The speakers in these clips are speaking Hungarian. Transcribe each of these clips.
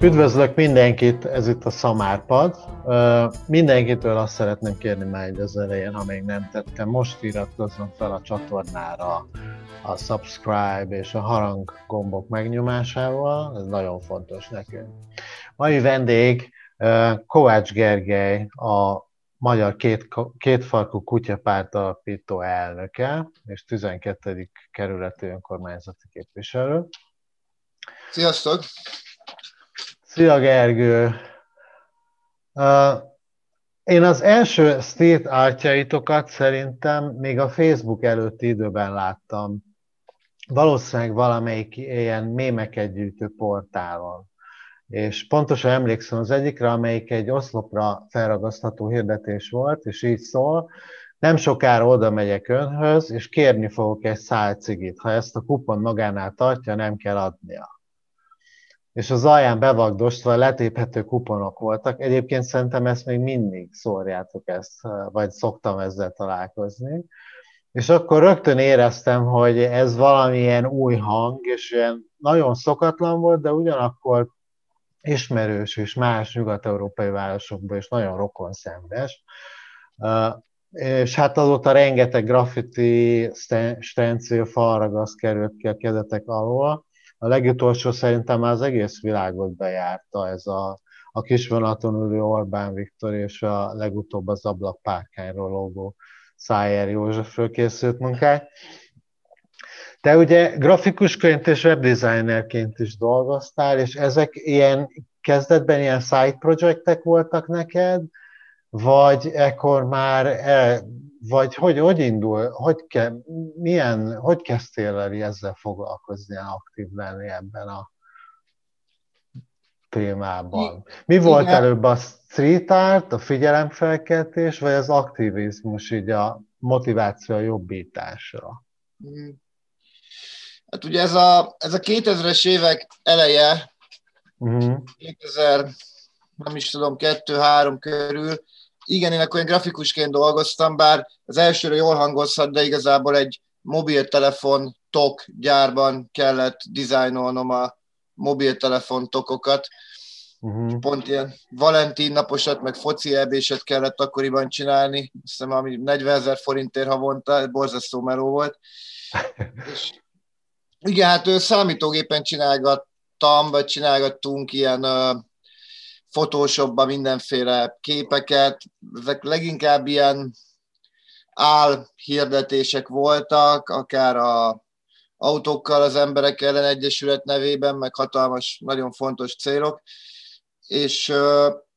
Üdvözlök mindenkit, ez itt a Szamárpad. Mindenkitől azt szeretném kérni már egy az elején, ha még nem tettem, most iratkozzon fel a csatornára a subscribe és a harang gombok megnyomásával, ez nagyon fontos nekünk. Mai vendég Kovács Gergely, a Magyar két, Kétfarkú Kutyapárt alapító elnöke, és 12. kerületi önkormányzati képviselő. Sziasztok! Szia Gergő! Én az első street artjaitokat szerintem még a Facebook előtti időben láttam. Valószínűleg valamelyik ilyen mémeket gyűjtő portálon. És pontosan emlékszem az egyikre, amelyik egy oszlopra felragasztható hirdetés volt, és így szól, nem sokára oda megyek önhöz, és kérni fogok egy szál cigit. Ha ezt a kupon magánál tartja, nem kell adnia és az alján bevagdosva letéphető kuponok voltak. Egyébként szerintem ezt még mindig szórjátok ezt, vagy szoktam ezzel találkozni. És akkor rögtön éreztem, hogy ez valamilyen új hang, és ilyen nagyon szokatlan volt, de ugyanakkor ismerős és más nyugat-európai városokban is nagyon rokon szemdes. És hát azóta rengeteg graffiti stencil falragaszt került ki a kezetek alól, a legutolsó szerintem már az egész világot bejárta ez a, a kisvonaton ülő Orbán Viktor, és a legutóbb az ablakpárkányról lógó Szájer Józsefről készült munkák. Te ugye grafikusként és webdesignerként is dolgoztál, és ezek ilyen kezdetben ilyen side projektek voltak neked, vagy ekkor már, el, vagy hogy, hogy indul, hogy, ke, milyen, hogy kezdtél el ezzel foglalkozni, aktív lenni ebben a témában? Mi volt Igen. előbb a street art, a figyelemfelkeltés, vagy az aktivizmus, így a motiváció a jobbításra? Mm. Hát ugye ez a, ez a 2000-es évek eleje, uh-huh. 2000, nem is tudom, 2-3 körül, igen, én akkor én grafikusként dolgoztam, bár az elsőre jól hangozhat, de igazából egy mobiltelefon tok gyárban kellett dizájnolnom a mobiltelefon tokokat. Uh-huh. Pont ilyen Valentin naposat, meg foci ebéset kellett akkoriban csinálni, azt hiszem, ami 40 ezer forintért havonta, borzasztó meló volt. És igen, hát ő számítógépen csinálgattam, vagy csinálgattunk ilyen uh, Photoshopba mindenféle képeket, ezek leginkább ilyen álhirdetések voltak, akár a autókkal az emberek ellen egyesület nevében, meg hatalmas, nagyon fontos célok. És,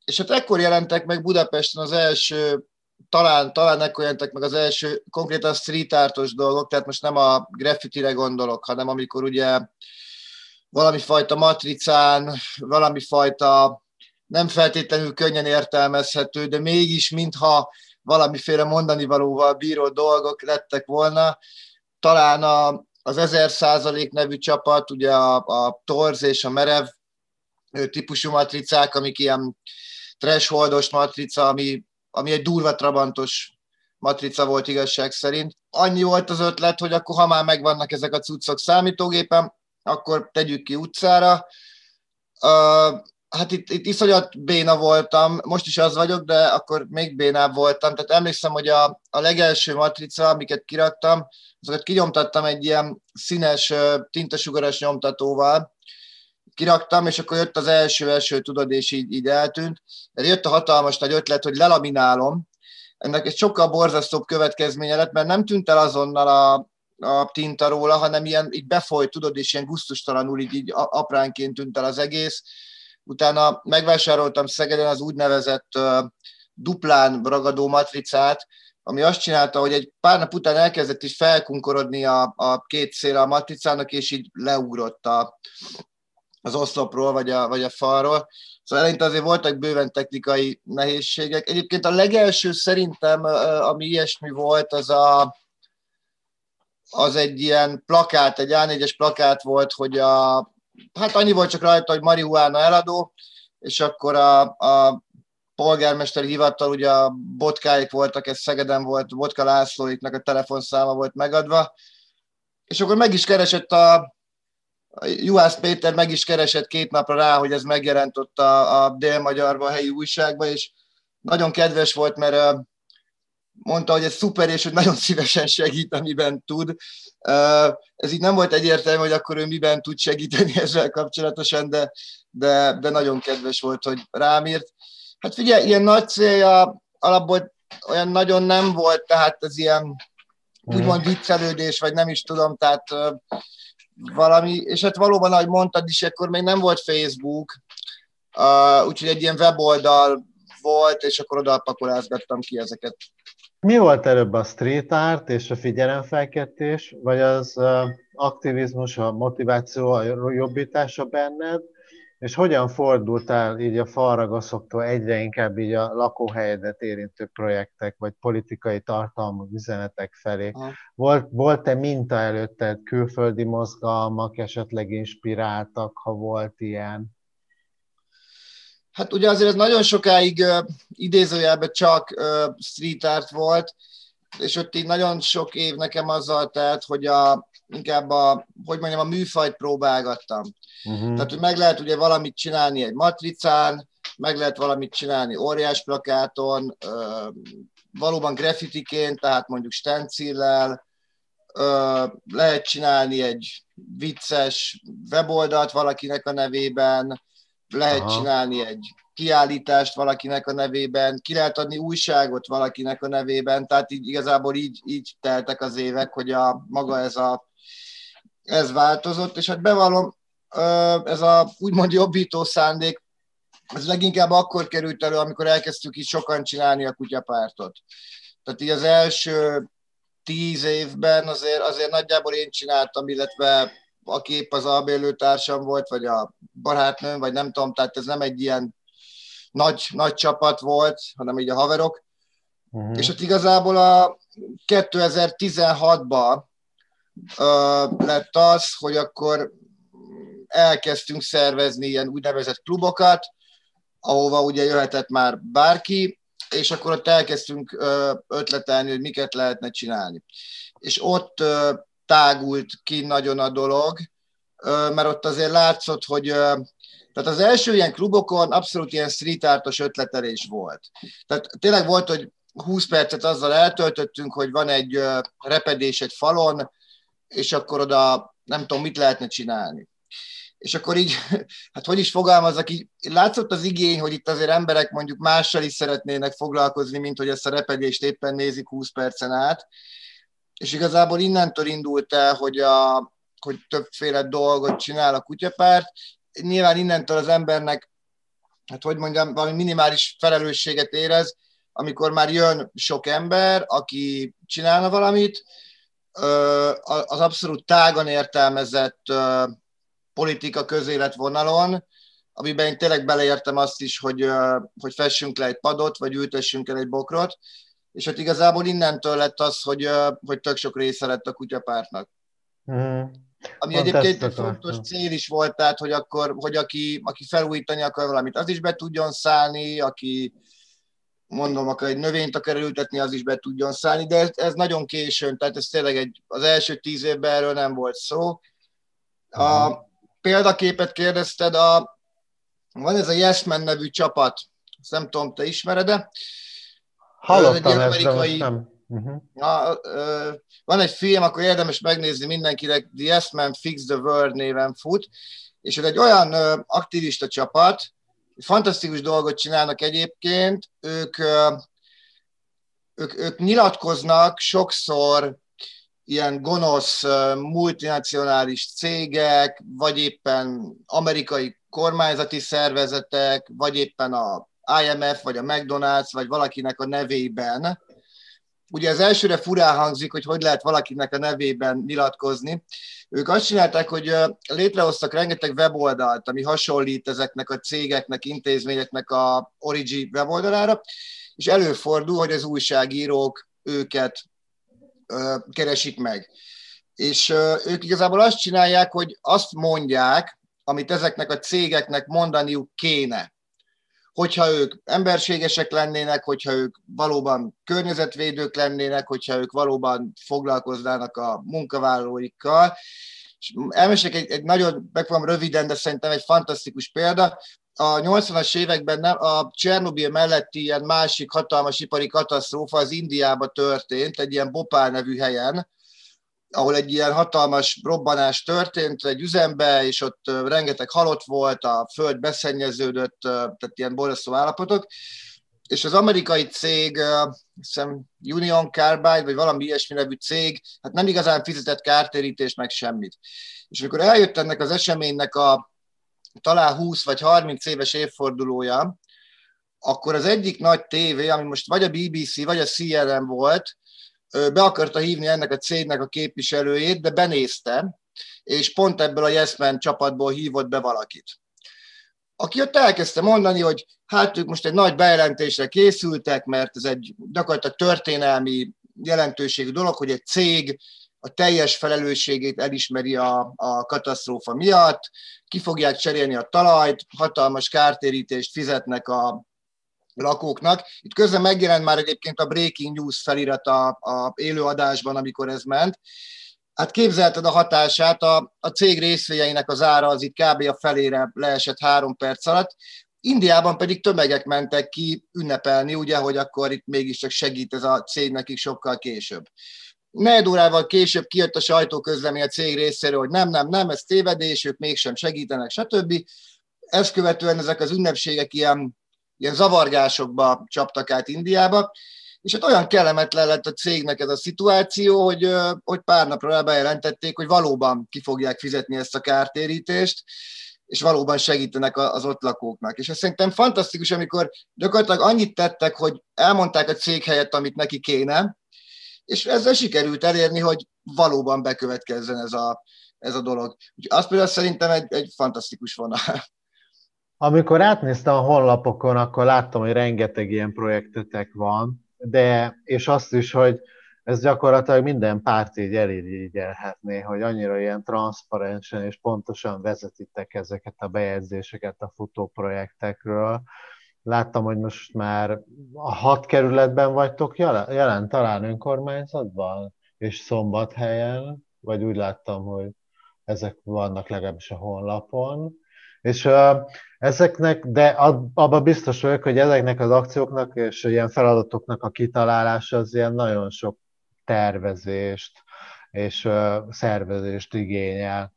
és hát ekkor jelentek meg Budapesten az első, talán, talán ekkor jelentek meg az első konkrétan street artos dolgok, tehát most nem a graffitire gondolok, hanem amikor ugye valami fajta matricán, valami fajta nem feltétlenül könnyen értelmezhető, de mégis mintha valamiféle mondani valóval bíró dolgok lettek volna. Talán a, az 1000 százalék nevű csapat, ugye a, a torz és a merev típusú matricák, amik ilyen thresholdos matrica, ami, ami egy durva trabantos matrica volt igazság szerint. Annyi volt az ötlet, hogy akkor ha már megvannak ezek a cuccok számítógépen, akkor tegyük ki utcára hát itt, itt iszonyat béna voltam, most is az vagyok, de akkor még bénább voltam. Tehát emlékszem, hogy a, a legelső matrica, amiket kiraktam, azokat kinyomtattam egy ilyen színes, tintasugaras nyomtatóval, kiraktam, és akkor jött az első, első, tudod, és így, így eltűnt. De jött a hatalmas nagy ötlet, hogy lelaminálom. Ennek egy sokkal borzasztóbb következménye lett, mert nem tűnt el azonnal a, a tinta róla, hanem ilyen így befolyt, tudod, és ilyen gusztustalanul így, így apránként tűnt el az egész Utána megvásároltam Szegeden az úgynevezett duplán ragadó matricát, ami azt csinálta, hogy egy pár nap után elkezdett is felkunkorodni a, a két szél a matricának, és így leugrott a, az oszlopról, vagy a, vagy a falról. Szóval eleinte azért voltak bőven technikai nehézségek. Egyébként a legelső szerintem, ami ilyesmi volt, az a, az egy ilyen plakát, egy A4-es plakát volt, hogy a, hát annyi volt csak rajta, hogy marihuána eladó, és akkor a, a polgármesteri hivatal, ugye a botkáik voltak, ez Szegeden volt, Botka Lászlóiknak a telefonszáma volt megadva, és akkor meg is keresett a, Juhász Péter meg is keresett két napra rá, hogy ez megjelent ott a, a Dél-Magyarban, a helyi újságban, és nagyon kedves volt, mert mondta, hogy ez szuper, és hogy nagyon szívesen segít, amiben tud. Ez így nem volt egyértelmű, hogy akkor ő miben tud segíteni ezzel kapcsolatosan, de, de, de nagyon kedves volt, hogy rám írt. Hát figyelj, ilyen nagy célja alapból olyan nagyon nem volt, tehát ez ilyen úgymond viccelődés, vagy nem is tudom, tehát valami, és hát valóban, ahogy mondtad is, akkor még nem volt Facebook, úgyhogy egy ilyen weboldal volt, és akkor oda pakolázgattam ki ezeket. Mi volt előbb a street art és a figyelemfelkeltés, vagy az aktivizmus, a motiváció, a jobbítása benned, és hogyan fordultál így a falragaszoktól egyre inkább így a lakóhelyedet érintő projektek, vagy politikai tartalmú üzenetek felé? Volt, volt-e minta előtted külföldi mozgalmak, esetleg inspiráltak, ha volt ilyen? Hát ugye azért ez nagyon sokáig uh, idézőjelben csak uh, street art volt, és ott így nagyon sok év nekem azzal telt, hogy a, inkább a, hogy mondjam, a műfajt próbálgattam. Uh-huh. Tehát, hogy meg lehet ugye valamit csinálni egy matricán, meg lehet valamit csinálni óriás plakáton, uh, valóban graffitiként, tehát mondjuk stencillel, lehet csinálni egy vicces weboldalt valakinek a nevében, lehet Aha. csinálni egy kiállítást valakinek a nevében, ki lehet adni újságot valakinek a nevében, tehát így igazából így, így teltek az évek, hogy a maga ez a ez változott, és hát bevallom, ez a úgymond jobbító szándék, ez leginkább akkor került elő, amikor elkezdtük így sokan csinálni a kutyapártot. Tehát így az első tíz évben azért, azért nagyjából én csináltam, illetve aki épp az albélőtársam volt, vagy a barátnőm, vagy nem tudom, tehát ez nem egy ilyen nagy, nagy csapat volt, hanem így a haverok. Uh-huh. És ott igazából a 2016-ban uh, lett az, hogy akkor elkezdtünk szervezni ilyen úgynevezett klubokat, ahova ugye jöhetett már bárki, és akkor ott elkezdtünk ötletelni, hogy miket lehetne csinálni. És ott tágult ki nagyon a dolog, mert ott azért látszott, hogy tehát az első ilyen klubokon abszolút ilyen street artos ötletelés volt. Tehát tényleg volt, hogy 20 percet azzal eltöltöttünk, hogy van egy repedés egy falon, és akkor oda nem tudom, mit lehetne csinálni. És akkor így, hát hogy is fogalmazok, így látszott az igény, hogy itt azért emberek mondjuk mással is szeretnének foglalkozni, mint hogy ezt a repedést éppen nézik 20 percen át, és igazából innentől indult el, hogy, a, hogy többféle dolgot csinál a kutyapárt. Nyilván innentől az embernek, hát hogy mondjam, valami minimális felelősséget érez, amikor már jön sok ember, aki csinálna valamit, az abszolút tágan értelmezett politika közélet vonalon, amiben én tényleg beleértem azt is, hogy, hogy fessünk le egy padot, vagy ültessünk el egy bokrot, és hát igazából innentől lett az, hogy, hogy tök sok része lett a kutyapártnak. Mm. Ami Pont egyébként egy fontos cél is volt, tehát hogy akkor, hogy aki, aki felújítani akar valamit, az is be tudjon szállni, aki mondom, akar egy növényt akar ültetni, az is be tudjon szállni, de ez, ez nagyon későn, tehát ez tényleg egy, az első tíz évben erről nem volt szó. A mm. példaképet kérdezted, a, van ez a Yes Man nevű csapat, ezt nem tudom, te ismered-e? Hallottam egy amerikai, nem. Uh-huh. Na, uh, van egy film, akkor érdemes megnézni mindenkinek, The Yes Man Fix the World néven fut, és ez egy olyan uh, aktivista csapat, fantasztikus dolgot csinálnak egyébként, ők, uh, ők, ők nyilatkoznak sokszor ilyen gonosz multinacionális cégek, vagy éppen amerikai kormányzati szervezetek, vagy éppen a IMF, vagy a McDonald's, vagy valakinek a nevében. Ugye az elsőre furán hangzik, hogy hogy lehet valakinek a nevében nyilatkozni. Ők azt csinálták, hogy létrehoztak rengeteg weboldalt, ami hasonlít ezeknek a cégeknek, intézményeknek a Origi weboldalára, és előfordul, hogy az újságírók őket keresik meg. És ők igazából azt csinálják, hogy azt mondják, amit ezeknek a cégeknek mondaniuk kéne hogyha ők emberségesek lennének, hogyha ők valóban környezetvédők lennének, hogyha ők valóban foglalkoznának a munkavállalóikkal, És elmesek egy, egy nagyon, megfogom röviden, de szerintem egy fantasztikus példa. A 80-as években a Csernobil melletti ilyen másik hatalmas ipari katasztrófa az Indiába történt, egy ilyen Bopál nevű helyen, ahol egy ilyen hatalmas robbanás történt egy üzembe, és ott rengeteg halott volt, a föld beszennyeződött, tehát ilyen borzasztó állapotok, és az amerikai cég, hiszem Union Carbide, vagy valami ilyesmi nevű cég, hát nem igazán fizetett kártérítést, meg semmit. És amikor eljött ennek az eseménynek a talán 20 vagy 30 éves évfordulója, akkor az egyik nagy tévé, ami most vagy a BBC, vagy a CNN volt, be akarta hívni ennek a cégnek a képviselőjét, de benézte, és pont ebből a Yes Man csapatból hívott be valakit. Aki ott elkezdte mondani, hogy hát ők most egy nagy bejelentésre készültek, mert ez egy gyakorlatilag történelmi jelentőségű dolog, hogy egy cég a teljes felelősségét elismeri a, a katasztrófa miatt, ki fogják cserélni a talajt, hatalmas kártérítést fizetnek a, lakóknak. Itt közben megjelent már egyébként a Breaking News felirat a, a élőadásban, amikor ez ment. Hát képzelted a hatását, a, a cég részvényeinek az ára az itt kb. a felére leesett három perc alatt. Indiában pedig tömegek mentek ki ünnepelni, ugye, hogy akkor itt mégiscsak segít ez a cég nekik sokkal később. Negyed órával később kijött a sajtóközlemény a cég részéről, hogy nem, nem, nem, ez tévedés, ők mégsem segítenek, stb. Ezt követően ezek az ünnepségek ilyen ilyen zavargásokba csaptak át Indiába, és hát olyan kellemetlen lett a cégnek ez a szituáció, hogy, hogy pár napra bejelentették, hogy valóban ki fogják fizetni ezt a kártérítést, és valóban segítenek az ott lakóknak. És ez szerintem fantasztikus, amikor gyakorlatilag annyit tettek, hogy elmondták a cég helyett, amit neki kéne, és ezzel sikerült elérni, hogy valóban bekövetkezzen ez a, ez a dolog. Úgyhogy azt például szerintem egy, egy fantasztikus vonal. Amikor átnéztem a honlapokon, akkor láttam, hogy rengeteg ilyen projektetek van, de és azt is, hogy ez gyakorlatilag minden párt így elirigyelhetné, hogy annyira ilyen transzparensen és pontosan vezetitek ezeket a bejegyzéseket a futóprojektekről. Láttam, hogy most már a hat kerületben vagytok jelen, jelen talán önkormányzatban, és szombathelyen, vagy úgy láttam, hogy ezek vannak legalábbis a honlapon. És ezeknek, de abban biztos vagyok, hogy ezeknek az akcióknak és ilyen feladatoknak a kitalálása az ilyen nagyon sok tervezést és szervezést igényel.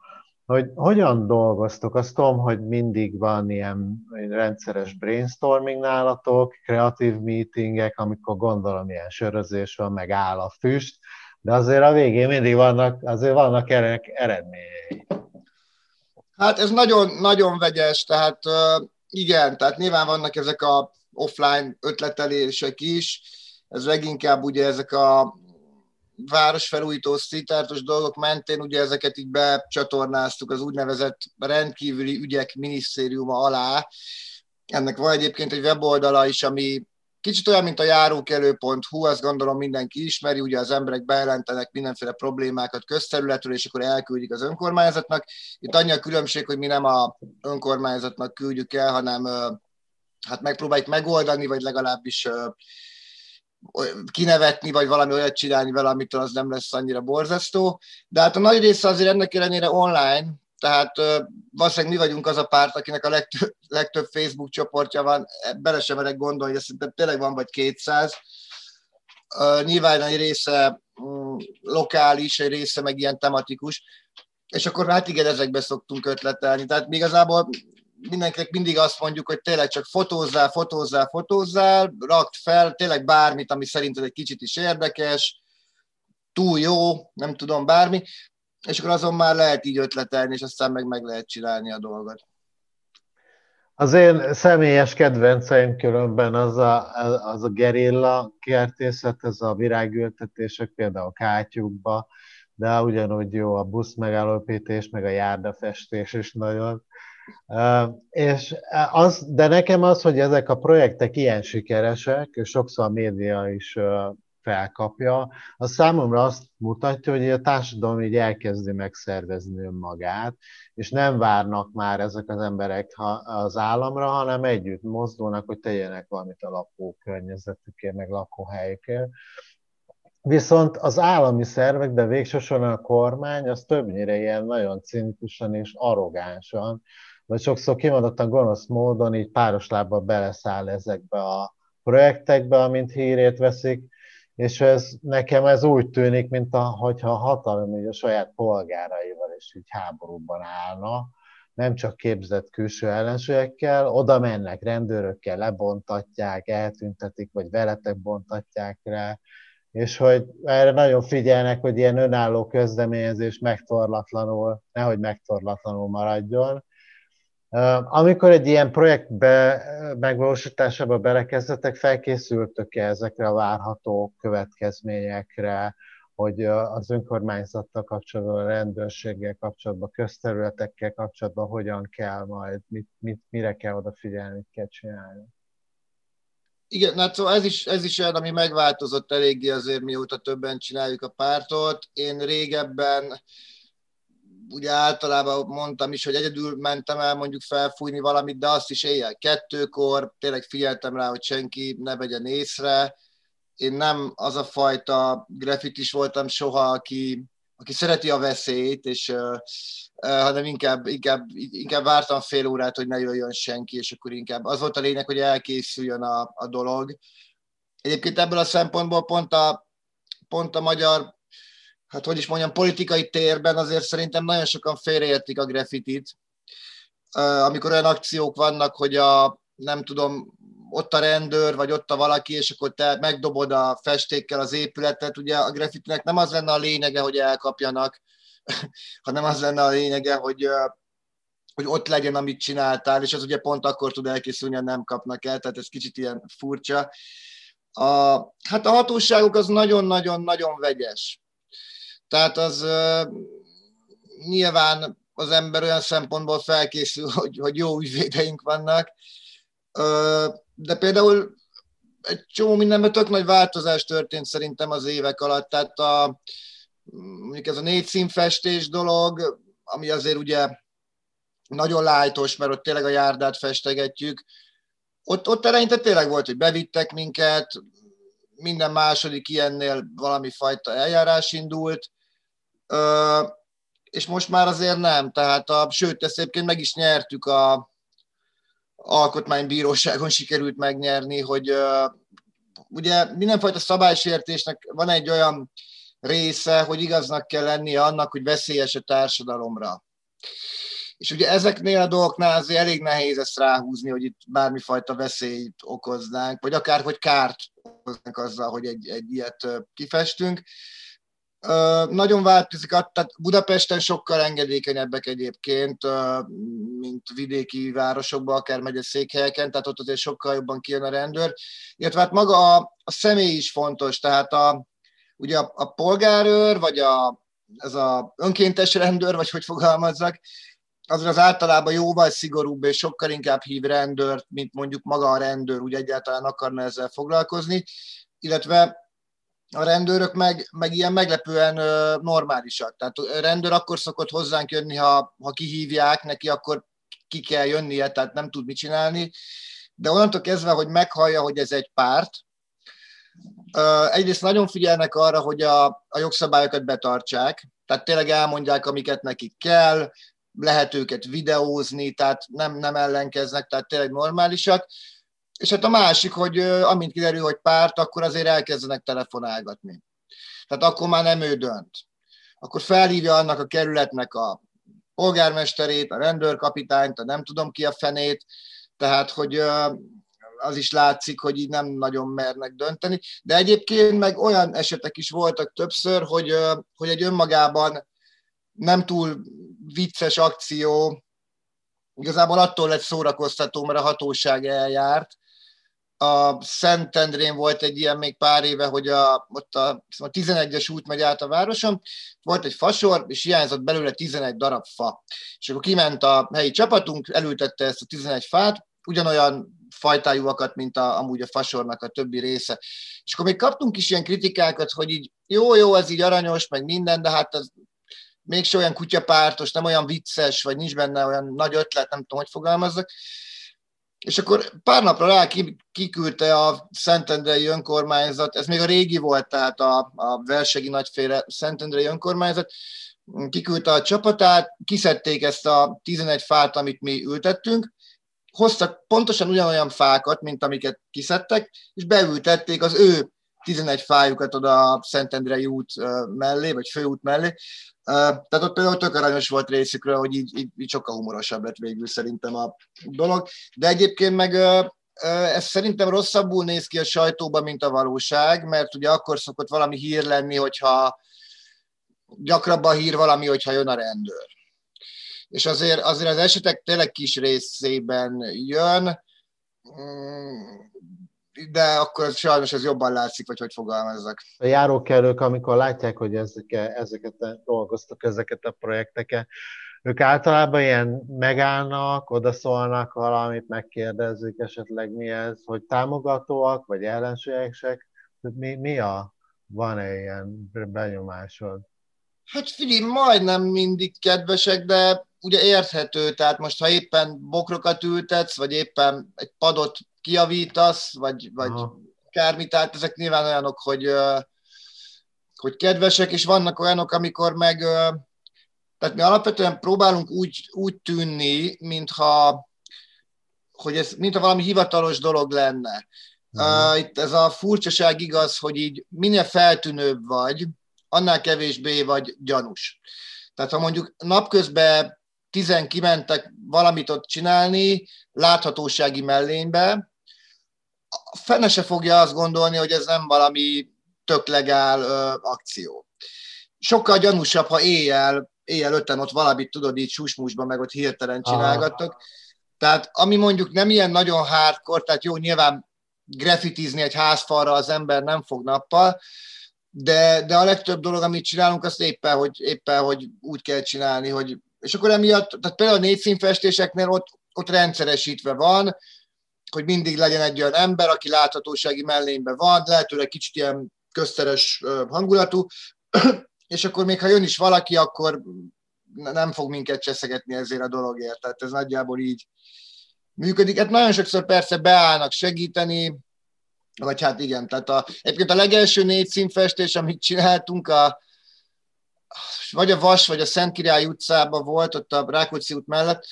Hogy hogyan dolgoztok? Azt tudom, hogy mindig van ilyen rendszeres brainstorming nálatok, kreatív meetingek, amikor gondolom ilyen sörözés van, meg áll a füst, de azért a végén mindig vannak, azért vannak eredményei. Hát ez nagyon, nagyon vegyes, tehát igen, tehát nyilván vannak ezek a offline ötletelések is, ez leginkább ugye ezek a városfelújító szítártos dolgok mentén ugye ezeket így becsatornáztuk az úgynevezett rendkívüli ügyek minisztériuma alá. Ennek van egyébként egy weboldala is, ami Kicsit olyan, mint a járókelő.hu, azt gondolom mindenki ismeri, ugye az emberek bejelentenek mindenféle problémákat közterületről, és akkor elküldik az önkormányzatnak. Itt annyi a különbség, hogy mi nem a önkormányzatnak küldjük el, hanem hát megpróbáljuk megoldani, vagy legalábbis kinevetni, vagy valami olyat csinálni vele, amitől az nem lesz annyira borzasztó. De hát a nagy része azért ennek ellenére online, tehát valószínűleg mi vagyunk az a párt, akinek a legtöbb, legtöbb Facebook csoportja van, bele sem merek gondolni, hogy szerintem tényleg van vagy 200. Nyilván egy része mm, lokális, egy része meg ilyen tematikus, és akkor hát igen, ezekbe szoktunk ötletelni. Tehát még igazából mindenkinek mindig azt mondjuk, hogy tényleg csak fotózzál, fotózzál, fotózzál, rakd fel tényleg bármit, ami szerinted egy kicsit is érdekes, túl jó, nem tudom, bármi, és akkor azon már lehet így ötletelni, és aztán meg meg lehet csinálni a dolgot. Az én személyes kedvenceim különben az a, az a gerilla kertészet, ez a virágültetések, például kátyukba, de ugyanúgy jó a busz megállapítés, meg a járdafestés is nagyon. És az, de nekem az, hogy ezek a projektek ilyen sikeresek, és sokszor a média is felkapja, az számomra azt mutatja, hogy a társadalom így elkezdi megszervezni önmagát, és nem várnak már ezek az emberek az államra, hanem együtt mozdulnak, hogy tegyenek valamit a lakókörnyezetükért, meg lakóhelyükért. Viszont az állami szervek, de végsősorban a kormány, az többnyire ilyen nagyon cinikusan és arrogánsan, vagy sokszor kimondottan gonosz módon így páros lábbal beleszáll ezekbe a projektekbe, amint hírét veszik, és ez, nekem ez úgy tűnik, mint a, hogyha a hatalom így a saját polgáraival is így háborúban állna, nem csak képzett külső ellenségekkel, oda mennek rendőrökkel, lebontatják, eltüntetik, vagy veletek bontatják rá, és hogy erre nagyon figyelnek, hogy ilyen önálló közleményezés megtorlatlanul, nehogy megtorlatlanul maradjon. Amikor egy ilyen projektbe megvalósításába belekezdetek, felkészültök-e ezekre a várható következményekre, hogy az önkormányzattal kapcsolatban, a rendőrséggel kapcsolatban, közterületekkel kapcsolatban hogyan kell majd, mit, mit, mire kell odafigyelni, mit kell csinálni? Igen, hát szóval ez is, ez is olyan, ami megváltozott eléggé azért, mióta többen csináljuk a pártot. Én régebben ugye általában mondtam is, hogy egyedül mentem el mondjuk felfújni valamit, de azt is éjjel kettőkor, tényleg figyeltem rá, hogy senki ne vegyen észre. Én nem az a fajta grafitis voltam soha, aki, aki szereti a veszélyt, és uh, uh, hanem inkább, inkább, inkább vártam fél órát, hogy ne jöjjön senki, és akkor inkább az volt a lényeg, hogy elkészüljön a, a dolog. Egyébként ebből a szempontból pont a, pont a magyar hát hogy is mondjam, politikai térben azért szerintem nagyon sokan félreértik a graffitit. Amikor olyan akciók vannak, hogy a, nem tudom, ott a rendőr, vagy ott a valaki, és akkor te megdobod a festékkel az épületet, ugye a graffitinek nem az lenne a lényege, hogy elkapjanak, hanem az lenne a lényege, hogy, hogy ott legyen, amit csináltál, és az ugye pont akkor tud elkészülni, ha nem kapnak el, tehát ez kicsit ilyen furcsa. A, hát a hatóságok az nagyon-nagyon-nagyon vegyes. Tehát az nyilván az ember olyan szempontból felkészül, hogy, hogy jó ügyvédeink vannak, de például egy csomó mindenben tök nagy változás történt szerintem az évek alatt. Tehát a, mondjuk ez a négy színfestés dolog, ami azért ugye nagyon lájtos, mert ott tényleg a járdát festegetjük. Ott, ott eleinte tényleg volt, hogy bevittek minket, minden második ilyennél valami fajta eljárás indult, és most már azért nem, tehát a, sőt, ezt egyébként meg is nyertük a alkotmánybíróságon sikerült megnyerni, hogy ugye mindenfajta szabálysértésnek van egy olyan része, hogy igaznak kell lennie annak, hogy veszélyes a társadalomra. És ugye ezeknél a dolgoknál azért elég nehéz ezt ráhúzni, hogy itt bármifajta veszélyt okoznánk, vagy akár hogy kárt okoznánk azzal, hogy egy, egy ilyet kifestünk nagyon változik, tehát Budapesten sokkal engedékenyebbek egyébként, mint vidéki városokban, akár megy székhelyeken, tehát ott azért sokkal jobban kijön a rendőr. Illetve hát maga a, a személy is fontos, tehát a, ugye a, a polgárőr, vagy a, ez a önkéntes rendőr, vagy hogy fogalmazzak, az az általában jóval szigorúbb és sokkal inkább hív rendőrt, mint mondjuk maga a rendőr úgy egyáltalán akarna ezzel foglalkozni, illetve a rendőrök meg, meg ilyen meglepően normálisak. Tehát a rendőr akkor szokott hozzánk jönni, ha, ha kihívják neki, akkor ki kell jönnie, tehát nem tud mit csinálni. De onnantól kezdve, hogy meghallja, hogy ez egy párt, egyrészt nagyon figyelnek arra, hogy a, a jogszabályokat betartsák, tehát tényleg elmondják, amiket nekik kell, lehet őket videózni, tehát nem, nem ellenkeznek, tehát tényleg normálisak. És hát a másik, hogy amint kiderül, hogy párt, akkor azért elkezdenek telefonálgatni. Tehát akkor már nem ő dönt. Akkor felhívja annak a kerületnek a polgármesterét, a rendőrkapitányt, a nem tudom ki a fenét, tehát hogy az is látszik, hogy így nem nagyon mernek dönteni. De egyébként meg olyan esetek is voltak többször, hogy, hogy egy önmagában nem túl vicces akció, igazából attól lett szórakoztató, mert a hatóság eljárt, a Szentendrén volt egy ilyen még pár éve, hogy a, ott a, a 11-es út megy át a városon, volt egy fasor, és hiányzott belőle 11 darab fa. És akkor kiment a helyi csapatunk, elültette ezt a 11 fát, ugyanolyan fajtájúakat, mint a, amúgy a fasornak a többi része. És akkor még kaptunk is ilyen kritikákat, hogy így jó, jó, ez így aranyos, meg minden, de hát az mégse olyan kutyapártos, nem olyan vicces, vagy nincs benne olyan nagy ötlet, nem tudom, hogy fogalmazzak. És akkor pár napra rá kiküldte a Szentendrei önkormányzat, ez még a régi volt, tehát a, a versegi nagyféle Szentendrei önkormányzat, kiküldte a csapatát, kiszedték ezt a 11 fát, amit mi ültettünk, hoztak pontosan ugyanolyan fákat, mint amiket kiszedtek, és beültették az ő 11 fájukat oda a Szentendrei út mellé, vagy főút mellé. Tehát ott például tök aranyos volt részükről, hogy így, így, így sokkal humorosabb lett végül szerintem a dolog. De egyébként meg ez szerintem rosszabbul néz ki a sajtóban, mint a valóság, mert ugye akkor szokott valami hír lenni, hogyha gyakrabban hír valami, hogyha jön a rendőr. És azért, azért az esetek tényleg kis részében jön, mm, de akkor sajnos ez jobban látszik, vagy hogy fogalmazzak. A járókelők, amikor látják, hogy ezeket, ezeket dolgoztak, ezeket a projekteket, ők általában ilyen megállnak, odaszólnak valamit, megkérdezik esetleg mi ez, hogy támogatóak, vagy ellenségesek, mi, mi a, van-e ilyen benyomásod? Hát figyelj, majdnem mindig kedvesek, de ugye érthető, tehát most ha éppen bokrokat ültetsz, vagy éppen egy padot kiavítasz, vagy, vagy kármit, tehát ezek nyilván olyanok, hogy, hogy kedvesek, és vannak olyanok, amikor meg, tehát mi alapvetően próbálunk úgy, úgy tűnni, mintha hogy ez mintha valami hivatalos dolog lenne. Uh, itt ez a furcsaság igaz, hogy így minél feltűnőbb vagy, annál kevésbé vagy gyanús. Tehát ha mondjuk napközben tizen kimentek valamit ott csinálni, láthatósági mellénybe, fene se fogja azt gondolni, hogy ez nem valami tök legál ö, akció. Sokkal gyanúsabb, ha éjjel, éjjel öten ott valamit tudod így susmusban, meg ott hirtelen csinálgattok. Aha. Tehát ami mondjuk nem ilyen nagyon hardcore, tehát jó, nyilván grafitizni egy házfalra az ember nem fog nappal, de, de a legtöbb dolog, amit csinálunk, azt éppen hogy, éppen, hogy úgy kell csinálni, hogy és akkor emiatt, tehát például a négy színfestéseknél ott, ott rendszeresítve van, hogy mindig legyen egy olyan ember, aki láthatósági mellényben van, lehetőleg kicsit ilyen közteres hangulatú, és akkor még ha jön is valaki, akkor nem fog minket cseszegetni ezért a dologért. Tehát ez nagyjából így működik. Hát nagyon sokszor persze beállnak segíteni, vagy hát igen, tehát a, egyébként a legelső négy színfestés, amit csináltunk, a, vagy a Vas, vagy a Szent Király utcában volt, ott a Rákóczi út mellett,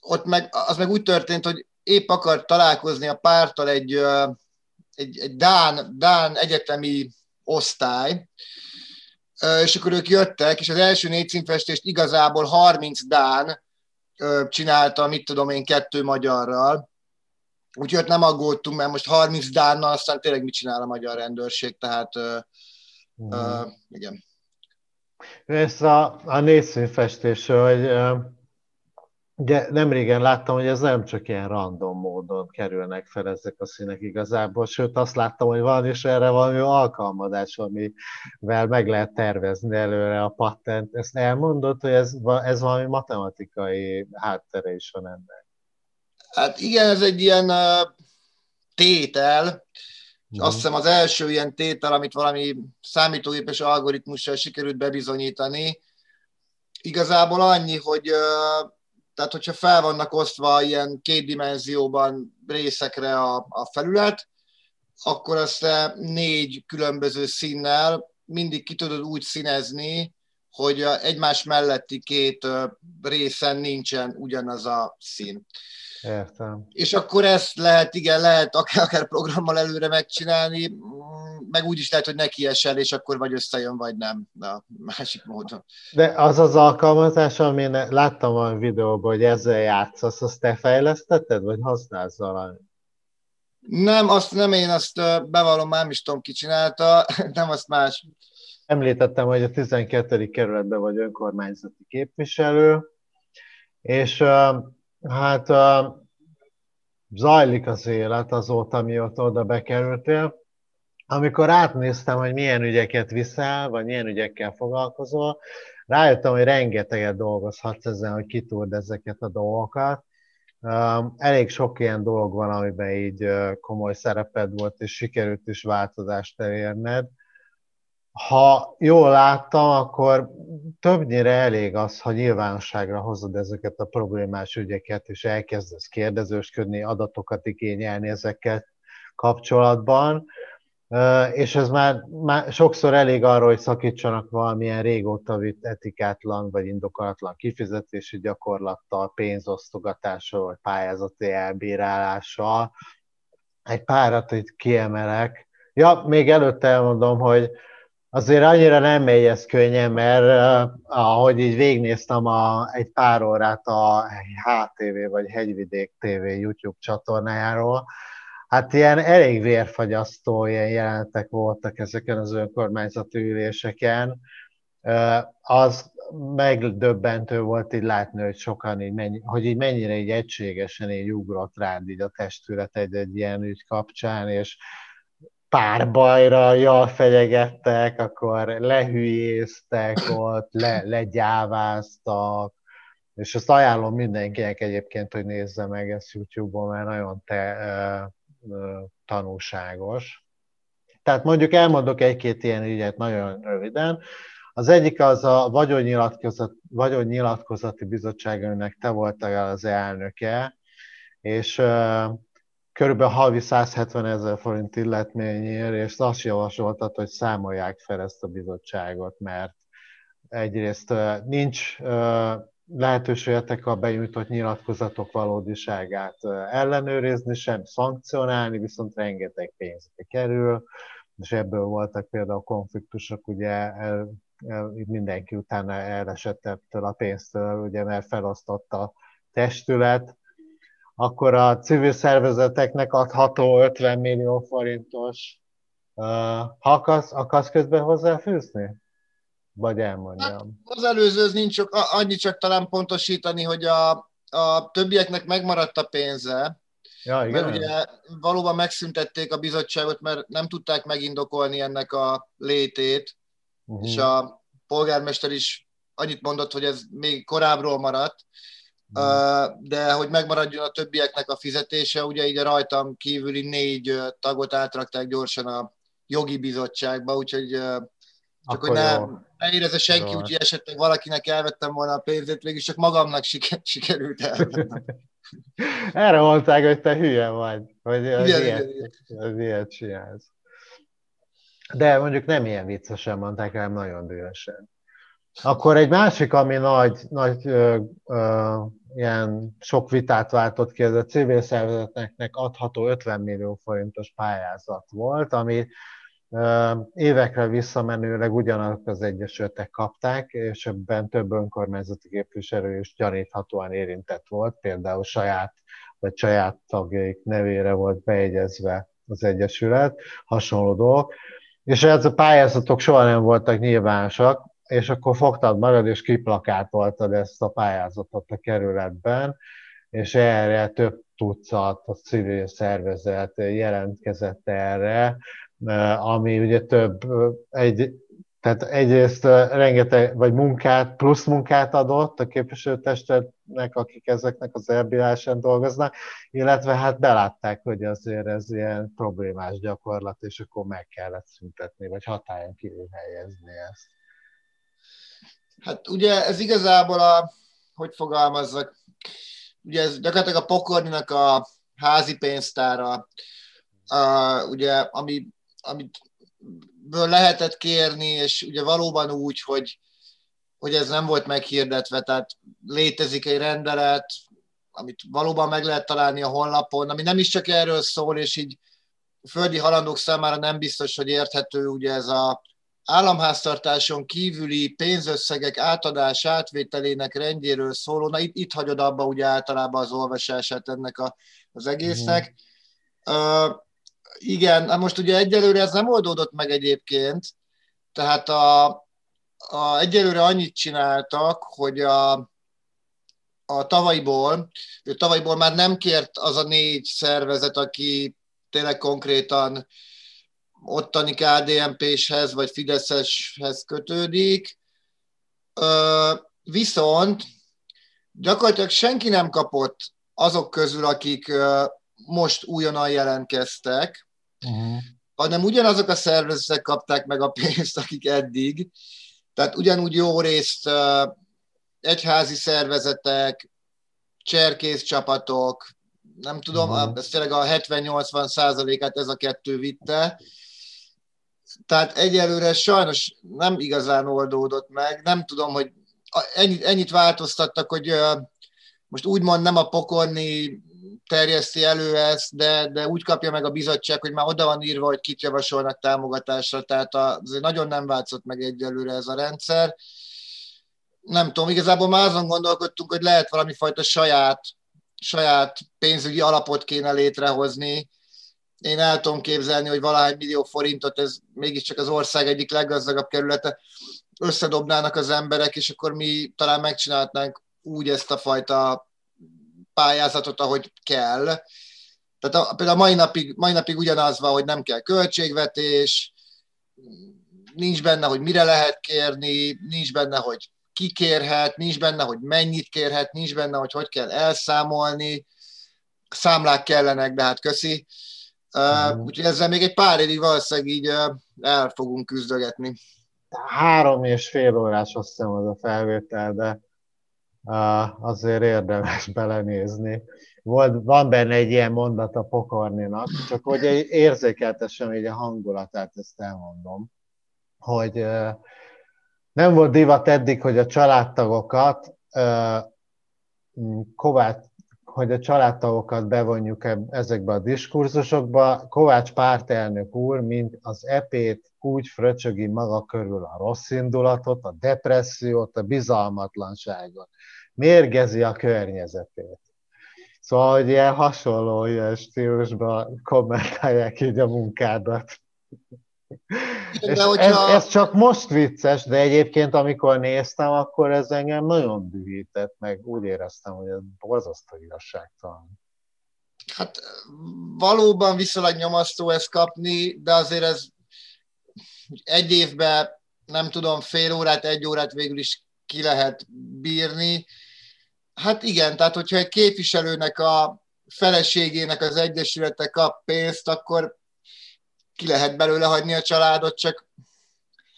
ott meg, az meg úgy történt, hogy épp akart találkozni a pártal egy, uh, egy, egy Dán, Dán egyetemi osztály, uh, és akkor ők jöttek, és az első négy színfestést igazából 30 Dán uh, csinálta, mit tudom én, kettő magyarral, Úgyhogy nem aggódtunk, mert most 30 Dánnal aztán tényleg mit csinál a magyar rendőrség, tehát uh, uh, igen. Ez a, a nézszínfestésről, hogy ugye nem régen láttam, hogy ez nem csak ilyen random módon kerülnek fel ezek a színek igazából, sőt azt láttam, hogy van is erre valami alkalmazás, amivel meg lehet tervezni előre a patent. Ezt elmondod, hogy ez, ez valami matematikai háttere is van ennek? Hát igen, ez egy ilyen tétel, és azt hiszem az első ilyen tétel, amit valami számítógépes algoritmussal sikerült bebizonyítani, igazából annyi, hogy tehát hogyha fel vannak osztva ilyen két dimenzióban részekre a, a felület, akkor azt négy különböző színnel mindig ki tudod úgy színezni, hogy egymás melletti két részen nincsen ugyanaz a szín. Értem. És akkor ezt lehet, igen, lehet akár, akár programmal előre megcsinálni, meg úgy is lehet, hogy neki esel, és akkor vagy összejön, vagy nem, a másik módon. De az az alkalmazás, amin láttam a videóban, hogy ezzel játszasz, azt te fejlesztetted, vagy használsz valami? Nem, azt nem én, azt bevallom, már is tudom, ki csinálta, nem azt más. Említettem, hogy a 12. kerületben vagy önkormányzati képviselő, és Hát zajlik az élet azóta, mióta oda bekerültél. Amikor átnéztem, hogy milyen ügyeket viszel, vagy milyen ügyekkel foglalkozol, rájöttem, hogy rengeteget dolgozhatsz ezen, hogy kitúrd ezeket a dolgokat. Elég sok ilyen dolog van, amiben így komoly szereped volt, és sikerült is változást elérned. Ha jól láttam, akkor többnyire elég az, ha nyilvánosságra hozod ezeket a problémás ügyeket, és elkezdesz kérdezősködni, adatokat igényelni ezekkel kapcsolatban, és ez már, már sokszor elég arra, hogy szakítsanak valamilyen régóta vitt etikátlan vagy indokolatlan kifizetési gyakorlattal, pénzosztogatással vagy pályázati elbírálással. Egy párat itt kiemelek. Ja, még előtte elmondom, hogy azért annyira nem megy ez könnyen, mert ahogy így végnéztem a, egy pár órát a HTV vagy Hegyvidék TV YouTube csatornájáról, Hát ilyen elég vérfagyasztó ilyen jelenetek voltak ezeken az önkormányzati üléseken. Az megdöbbentő volt így látni, hogy sokan így mennyi, hogy így mennyire így egységesen így ugrott rád így a testület egy-egy ilyen ügy kapcsán, és pár bajra jól fenyegettek, akkor lehülyéztek ott, le, legyáváztak, és azt ajánlom mindenkinek egyébként, hogy nézze meg ezt YouTube-on, mert nagyon te, tanulságos. Tehát mondjuk elmondok egy-két ilyen ügyet nagyon röviden. Az egyik az a vagyonnyilatkozat, vagyonnyilatkozati bizottság, önnek te voltál az elnöke, és körülbelül havi 170 ezer forint illetményért, és azt javasoltad, hogy számolják fel ezt a bizottságot, mert egyrészt nincs lehetőségetek a benyújtott nyilatkozatok valódiságát ellenőrizni, sem szankcionálni, viszont rengeteg pénzbe kerül, és ebből voltak például konfliktusok, ugye el, el, mindenki utána elesett ettől a pénztől, ugye, mert felosztotta testület, akkor a civil szervezeteknek adható 50 millió forintos uh, ha akarsz, akarsz közben hozzáfűzni? Vagy elmondjam. Hát az előzőz nincs csak, annyi csak talán pontosítani, hogy a, a többieknek megmaradt a pénze, ja, igen. mert ugye valóban megszüntették a bizottságot, mert nem tudták megindokolni ennek a létét, uh-huh. és a polgármester is annyit mondott, hogy ez még korábbról maradt. De hogy megmaradjon a többieknek a fizetése, ugye így rajtam kívüli négy tagot átrakták gyorsan a jogi bizottságba, úgyhogy csak hogy ne, ne érezze senki, úgyhogy esetleg valakinek elvettem volna a pénzét, végül csak magamnak siker, sikerült elvennem. Erre mondták, hogy te hülye vagy, hogy az, igen, ilyet, igen, az ilyet csinálsz. De mondjuk nem ilyen viccesen mondták, hanem nagyon dühösen. Akkor egy másik, ami nagy, nagy ö, ö, ilyen sok vitát váltott ki, ez a civil szervezeteknek adható 50 millió forintos pályázat volt, ami Évekre visszamenőleg ugyanazok az egyesületek kapták, és ebben több önkormányzati képviselő is gyaníthatóan érintett volt, például saját vagy saját tagjaik nevére volt beegyezve az egyesület, hasonló dolgok. És ez a pályázatok soha nem voltak nyilvánosak, és akkor fogtad magad, és kiplakátoltad ezt a pályázatot a kerületben, és erre több tucat a civil szervezet jelentkezett erre, ami ugye több, egy, tehát egyrészt rengeteg, vagy munkát, plusz munkát adott a képviselőtestetnek, akik ezeknek az elbírásán dolgoznak, illetve hát belátták, hogy azért ez ilyen problémás gyakorlat, és akkor meg kellett szüntetni, vagy hatályon kívül helyezni ezt. Hát ugye ez igazából a, hogy fogalmazzak, ugye ez gyakorlatilag a pokorninak a házi pénztára, a, ugye, ami amit lehetett kérni, és ugye valóban úgy, hogy, hogy ez nem volt meghirdetve, tehát létezik egy rendelet, amit valóban meg lehet találni a honlapon, ami nem is csak erről szól, és így földi halandók számára nem biztos, hogy érthető ugye ez a államháztartáson kívüli pénzösszegek átadás átvételének rendjéről szóló, na itt, itt hagyod abba ugye általában az olvasását ennek a, az egésznek. Mm. Uh, igen, most ugye egyelőre ez nem oldódott meg egyébként, tehát a, a, egyelőre annyit csináltak, hogy a, a tavalyból, tavalyból már nem kért az a négy szervezet, aki tényleg konkrétan ottani KDNP-shez vagy Fideszeshez kötődik, viszont gyakorlatilag senki nem kapott azok közül, akik most újonnan jelentkeztek. Uh-huh. hanem ugyanazok a szervezetek kapták meg a pénzt, akik eddig. Tehát ugyanúgy jó részt egyházi szervezetek, cserkész csapatok, nem tudom, uh-huh. ez tényleg a 70-80 százalékát ez a kettő vitte. Tehát egyelőre sajnos nem igazán oldódott meg. Nem tudom, hogy ennyit, ennyit változtattak, hogy most úgymond nem a pokorni terjeszti elő ezt, de, de úgy kapja meg a bizottság, hogy már oda van írva, hogy kit javasolnak támogatásra, tehát azért nagyon nem változott meg egyelőre ez a rendszer. Nem tudom, igazából már azon gondolkodtunk, hogy lehet valami fajta saját, saját pénzügyi alapot kéne létrehozni. Én el tudom képzelni, hogy valahány millió forintot, ez mégiscsak az ország egyik leggazdagabb kerülete, összedobnának az emberek, és akkor mi talán megcsinálhatnánk úgy ezt a fajta pályázatot, ahogy kell. Tehát a, például mai napig, mai napig ugyanaz van, hogy nem kell költségvetés, nincs benne, hogy mire lehet kérni, nincs benne, hogy ki kérhet, nincs benne, hogy mennyit kérhet, nincs benne, hogy hogy kell elszámolni, számlák kellenek, de hát köszi. Uh, úgyhogy ezzel még egy pár évig valószínűleg így uh, el fogunk küzdögetni. Három és fél órás azt hiszem az a felvétel, de azért érdemes belenézni. Volt, van benne egy ilyen mondat a pokorninak, csak hogy érzékeltessem így a hangulatát, ezt elmondom, hogy nem volt divat eddig, hogy a családtagokat Kovács, hogy a családtagokat bevonjuk ezekbe a diskurzusokba. Kovács pártelnök úr, mint az epét úgy fröcsögi maga körül a rossz indulatot, a depressziót, a bizalmatlanságot mérgezi a környezetét. Szóval, hogy ilyen hasonló ilyen stílusban kommentálják így a munkádat. És ez, ez csak most vicces, de egyébként amikor néztem, akkor ez engem nagyon dühített, meg úgy éreztem, hogy ez borzasztó igazságtalan. Hát valóban viszonylag nyomasztó ezt kapni, de azért ez egy évben nem tudom, fél órát, egy órát végül is ki lehet bírni. Hát igen, tehát hogyha egy képviselőnek a feleségének az egyesülete kap pénzt, akkor ki lehet belőle hagyni a családot, csak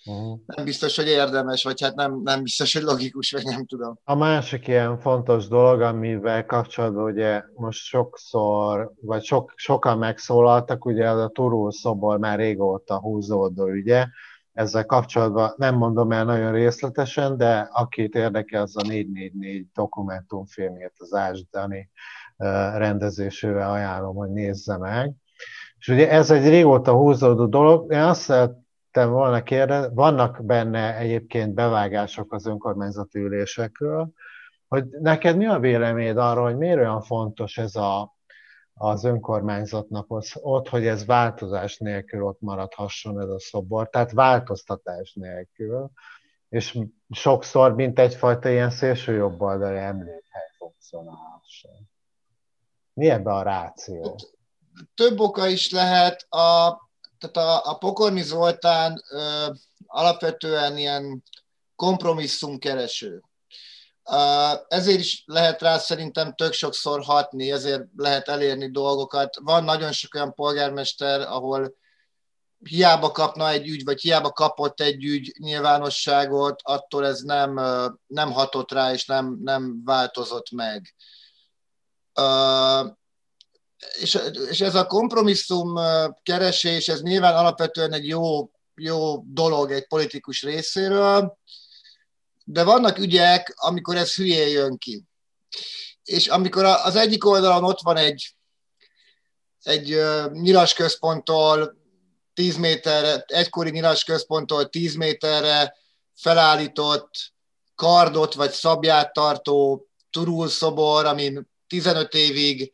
uh-huh. nem biztos, hogy érdemes, vagy hát nem, nem biztos, hogy logikus, vagy nem tudom. A másik ilyen fontos dolog, amivel kapcsolatban ugye most sokszor, vagy sok, sokan megszólaltak, ugye az a Turul szobor már régóta húzódó ügye, ezzel kapcsolatban nem mondom el nagyon részletesen, de akit érdekel, az a 444 dokumentumfilmét az Ásdani rendezésével ajánlom, hogy nézze meg. És ugye ez egy régóta húzódó dolog. Én azt szerettem volna kérdezni, vannak benne egyébként bevágások az önkormányzati ülésekről, hogy neked mi a véleményed arról, hogy miért olyan fontos ez a az önkormányzatnak ott, hogy ez változás nélkül ott maradhasson ez a szobor, tehát változtatás nélkül, és sokszor, mint egyfajta ilyen szélső jobboldali emlékhely funkcionálhasson. Mi ebbe a ráció? Több oka is lehet. A, tehát a, a Pokorni Zoltán ö, alapvetően ilyen kompromisszumkereső. Ezért is lehet rá szerintem tök sokszor hatni, ezért lehet elérni dolgokat. Van nagyon sok olyan polgármester, ahol hiába kapna egy ügy, vagy hiába kapott egy ügy nyilvánosságot, attól ez nem, nem hatott rá, és nem, nem változott meg. És, és ez a kompromisszum keresés, ez nyilván alapvetően egy jó, jó dolog egy politikus részéről, de vannak ügyek, amikor ez hülyén jön ki. És amikor az egyik oldalon ott van egy, egy nyilas központtól 10 méterre, egykori nyilas központtól 10 méterre felállított kardot vagy szabját tartó turul szobor, amin 15 évig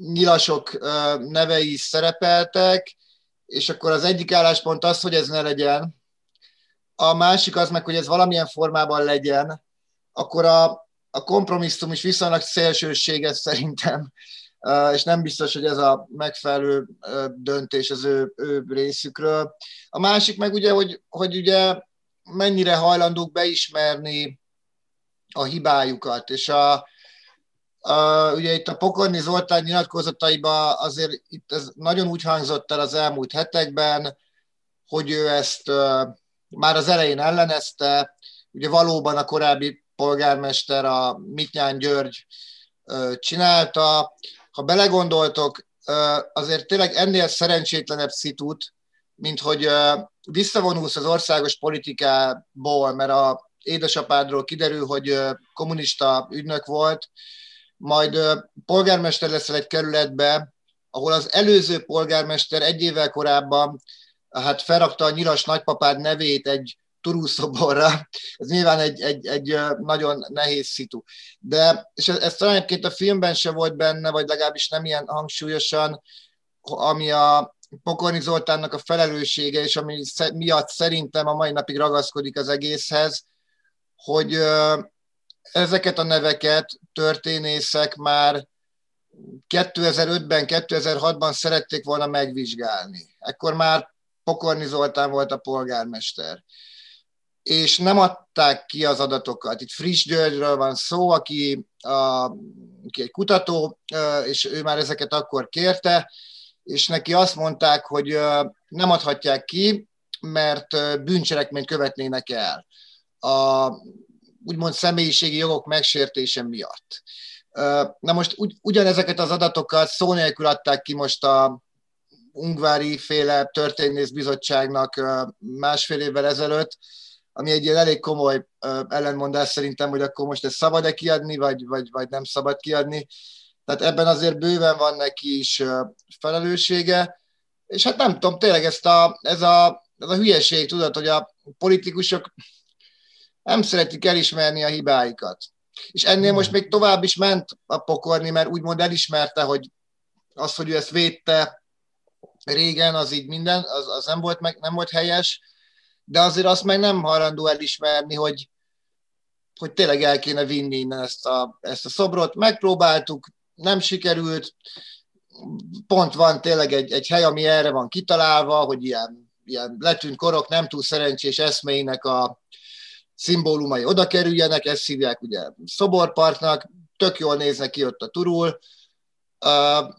nyilasok nevei is szerepeltek, és akkor az egyik álláspont az, hogy ez ne legyen, a másik az meg, hogy ez valamilyen formában legyen, akkor a, a kompromisszum is viszonylag szélsőséges szerintem, és nem biztos, hogy ez a megfelelő döntés az ő, ő részükről. A másik meg ugye, hogy, hogy ugye mennyire hajlandók beismerni a hibájukat, és a, Uh, ugye itt a Pokorni Zoltán nyilatkozataiban azért itt ez nagyon úgy hangzott el az elmúlt hetekben, hogy ő ezt uh, már az elején ellenezte, ugye valóban a korábbi polgármester, a Mitnyán György uh, csinálta. Ha belegondoltok, azért tényleg ennél szerencsétlenebb szitut, mint hogy visszavonulsz az országos politikából, mert a édesapádról kiderül, hogy kommunista ügynök volt, majd polgármester leszel egy kerületbe, ahol az előző polgármester egy évvel korábban hát felrakta a nyilas nagypapád nevét egy turúszoborra. Ez nyilván egy, egy, egy nagyon nehéz szitu. De, és ez, ez talán egyébként a filmben se volt benne, vagy legalábbis nem ilyen hangsúlyosan, ami a Pokorni Zoltánnak a felelőssége, és ami miatt szerintem a mai napig ragaszkodik az egészhez, hogy ezeket a neveket történészek már 2005-ben, 2006-ban szerették volna megvizsgálni. Ekkor már Pokorni Zoltán volt a polgármester. És nem adták ki az adatokat. Itt Friss Györgyről van szó, aki, a, aki egy kutató, és ő már ezeket akkor kérte, és neki azt mondták, hogy nem adhatják ki, mert bűncselekményt követnének el. A úgymond személyiségi jogok megsértése miatt. Na most ugy, ugyanezeket az adatokat szó nélkül adták ki most a Ungvári féle történészbizottságnak másfél évvel ezelőtt, ami egy ilyen elég komoly ellenmondás szerintem, hogy akkor most ezt szabad-e kiadni, vagy, vagy, vagy nem szabad kiadni. Tehát ebben azért bőven van neki is felelőssége, és hát nem tudom, tényleg ezt a, ez, a, ez a hülyeség, tudod, hogy a politikusok nem szeretik elismerni a hibáikat. És ennél most még tovább is ment a pokorni, mert úgymond elismerte, hogy az, hogy ő ezt védte régen, az így minden, az, az nem, volt meg, nem volt helyes, de azért azt meg nem hajlandó elismerni, hogy, hogy tényleg el kéne vinni innen ezt a, ezt a szobrot. Megpróbáltuk, nem sikerült, pont van tényleg egy, egy hely, ami erre van kitalálva, hogy ilyen, ilyen letűnt korok nem túl szerencsés eszméinek a, szimbólumai oda kerüljenek, ezt hívják ugye szoborparknak, tök jól néznek ki ott a turul. Uh,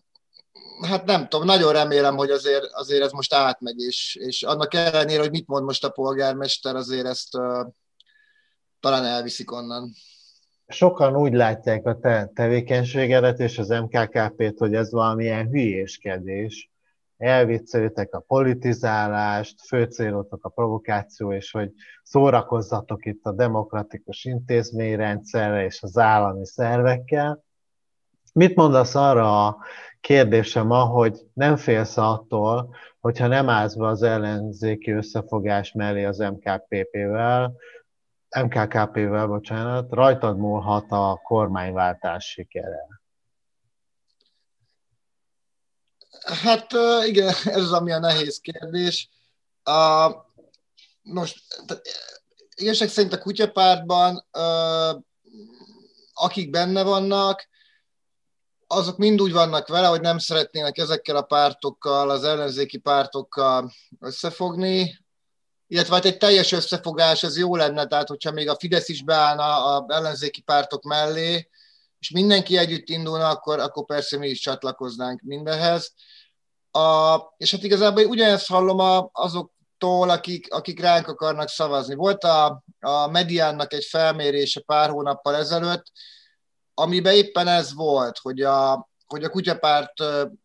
hát nem tudom, nagyon remélem, hogy azért, azért ez most átmegy, és, és annak ellenére, hogy mit mond most a polgármester, azért ezt uh, talán elviszik onnan. Sokan úgy látják a te tevékenységedet és az MKKP-t, hogy ez valamilyen hülyéskedés, elviccelitek a politizálást, fő a provokáció, és hogy szórakozzatok itt a demokratikus intézményrendszerre és az állami szervekkel. Mit mondasz arra a kérdése ma, hogy nem félsz attól, hogyha nem állsz be az ellenzéki összefogás mellé az MKPP-vel, MKKP-vel, bocsánat, rajtad múlhat a kormányváltás sikere. Hát igen, ez az, ami a nehéz kérdés. A, most, igazság szerint a kutyapártban, akik benne vannak, azok mind úgy vannak vele, hogy nem szeretnének ezekkel a pártokkal, az ellenzéki pártokkal összefogni, illetve hát egy teljes összefogás, ez jó lenne, tehát hogyha még a Fidesz is beállna a ellenzéki pártok mellé, és mindenki együtt indulna, akkor, akkor persze mi is csatlakoznánk mindenhez. A, és hát igazából ugyanezt hallom a, azoktól, akik, akik ránk akarnak szavazni. Volt a, a Mediánnak egy felmérése pár hónappal ezelőtt, amiben éppen ez volt, hogy a, hogy a kutyapárt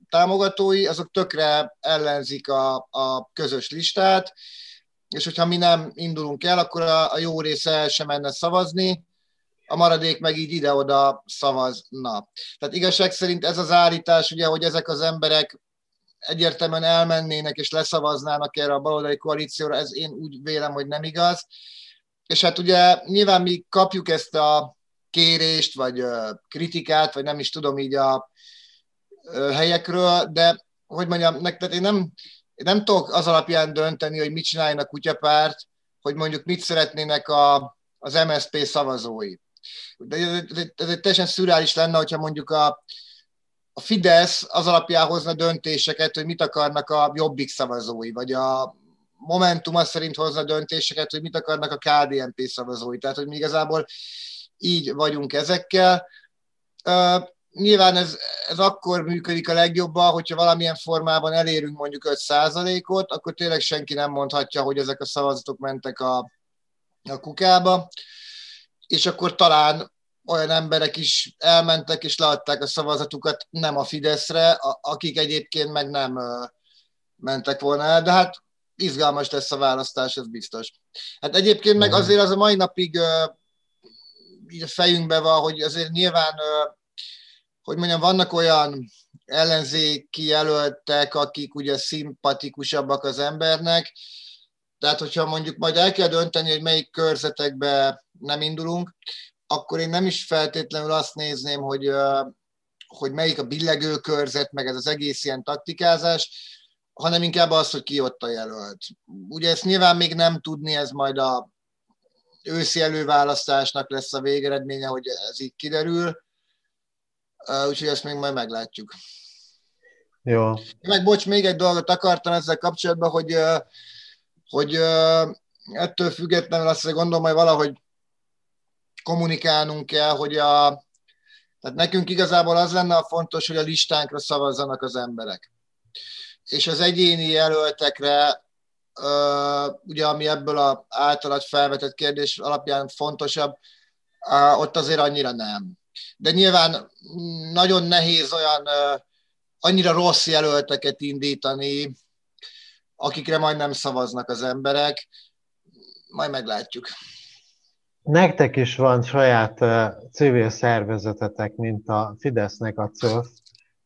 támogatói, azok tökre ellenzik a, a közös listát, és hogyha mi nem indulunk el, akkor a, a jó része el sem menne szavazni, a maradék meg így ide-oda szavazna. Tehát igazság szerint ez az állítás, ugye, hogy ezek az emberek egyértelműen elmennének és leszavaznának erre a baloldali koalícióra, ez én úgy vélem, hogy nem igaz. És hát ugye nyilván mi kapjuk ezt a kérést, vagy kritikát, vagy nem is tudom így a helyekről, de hogy mondjam, tehát én nem, én nem tudok az alapján dönteni, hogy mit csináljon a kutyapárt, hogy mondjuk mit szeretnének a, az MSZP szavazói. De ez, egy teljesen szürális lenne, hogyha mondjuk a, a Fidesz az alapján hozna döntéseket, hogy mit akarnak a jobbik szavazói, vagy a Momentum az szerint hozna döntéseket, hogy mit akarnak a KDNP szavazói. Tehát, hogy mi igazából így vagyunk ezekkel. Nyilván ez, ez akkor működik a legjobban, hogyha valamilyen formában elérünk mondjuk 5%-ot, akkor tényleg senki nem mondhatja, hogy ezek a szavazatok mentek a, a kukába, és akkor talán olyan emberek is elmentek és leadták a szavazatukat nem a Fideszre, akik egyébként meg nem mentek volna el, de hát izgalmas lesz a választás, ez biztos. Hát egyébként meg azért az a mai napig így a fejünkben van, hogy azért nyilván hogy mondjam, vannak olyan ellenzéki jelöltek, akik ugye szimpatikusabbak az embernek, tehát hogyha mondjuk majd el kell dönteni, hogy melyik körzetekbe nem indulunk, akkor én nem is feltétlenül azt nézném, hogy, hogy melyik a billegő körzet, meg ez az egész ilyen taktikázás, hanem inkább az, hogy ki ott a jelölt. Ugye ezt nyilván még nem tudni, ez majd a őszi előválasztásnak lesz a végeredménye, hogy ez így kiderül, úgyhogy ezt még majd meglátjuk. Jó. Meg bocs, még egy dolgot akartam ezzel kapcsolatban, hogy, hogy ettől függetlenül azt gondolom, hogy valahogy kommunikálnunk kell, hogy a, tehát nekünk igazából az lenne a fontos, hogy a listánkra szavazzanak az emberek. És az egyéni jelöltekre, ugye ami ebből az általad felvetett kérdés alapján fontosabb, ott azért annyira nem de nyilván nagyon nehéz olyan annyira rossz jelölteket indítani, akikre majd nem szavaznak az emberek. Majd meglátjuk. Nektek is van saját civil szervezetetek, mint a Fidesznek a CÖF.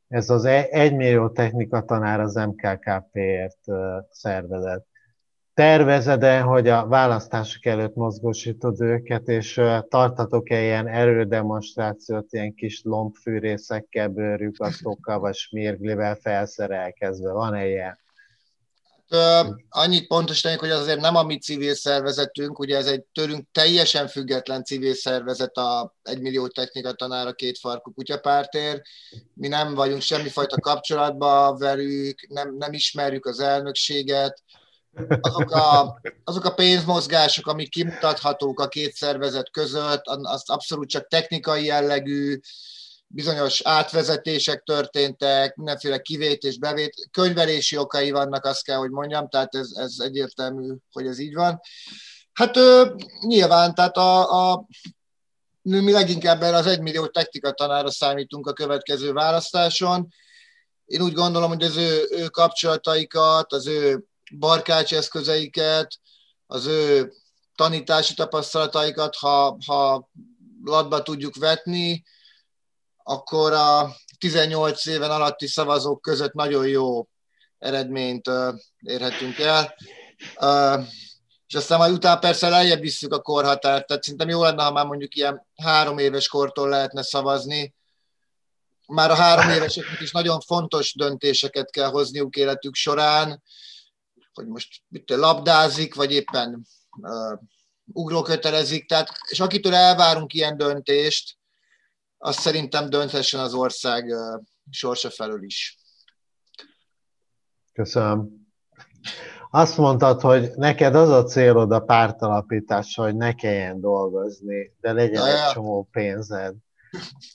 Ez az 1 millió technika tanár az MKKP-ért szervezet tervezed-e, hogy a választások előtt mozgósítod őket, és tartatok-e ilyen erődemonstrációt, ilyen kis lombfűrészekkel, bőrjukasztókkal, vagy smirglivel felszerelkezve? Van-e ilyen? Hát, annyit pontosítanék, hogy az azért nem a mi civil szervezetünk, ugye ez egy tőlünk teljesen független civil szervezet, a egymillió technika tanára két farkú kutyapártér. Mi nem vagyunk semmifajta kapcsolatban velük, nem, nem ismerjük az elnökséget, azok a, azok a pénzmozgások, amik kimutathatók a két szervezet között, az abszolút csak technikai jellegű, bizonyos átvezetések történtek, mindenféle kivétés, bevét, könyvelési okai vannak, azt kell, hogy mondjam, tehát ez, ez egyértelmű, hogy ez így van. Hát ő, nyilván, tehát a, a mi leginkább erre az egymillió technika tanára számítunk a következő választáson. Én úgy gondolom, hogy az ő, ő kapcsolataikat, az ő barkács eszközeiket, az ő tanítási tapasztalataikat, ha, ha latba tudjuk vetni, akkor a 18 éven alatti szavazók között nagyon jó eredményt érhetünk el. És aztán majd utána persze lejjebb visszük a korhatárt, tehát szerintem jó lenne, ha már mondjuk ilyen három éves kortól lehetne szavazni. Már a három éveseknek is nagyon fontos döntéseket kell hozniuk életük során, hogy most mit labdázik, vagy éppen uh, ugrókötelezik, tehát, és akitől elvárunk ilyen döntést, azt szerintem dönthessen az ország sorsa felől is. Köszönöm. Azt mondtad, hogy neked az a célod a pártalapítás, hogy ne kelljen dolgozni, de legyen ja, egy csomó pénzed.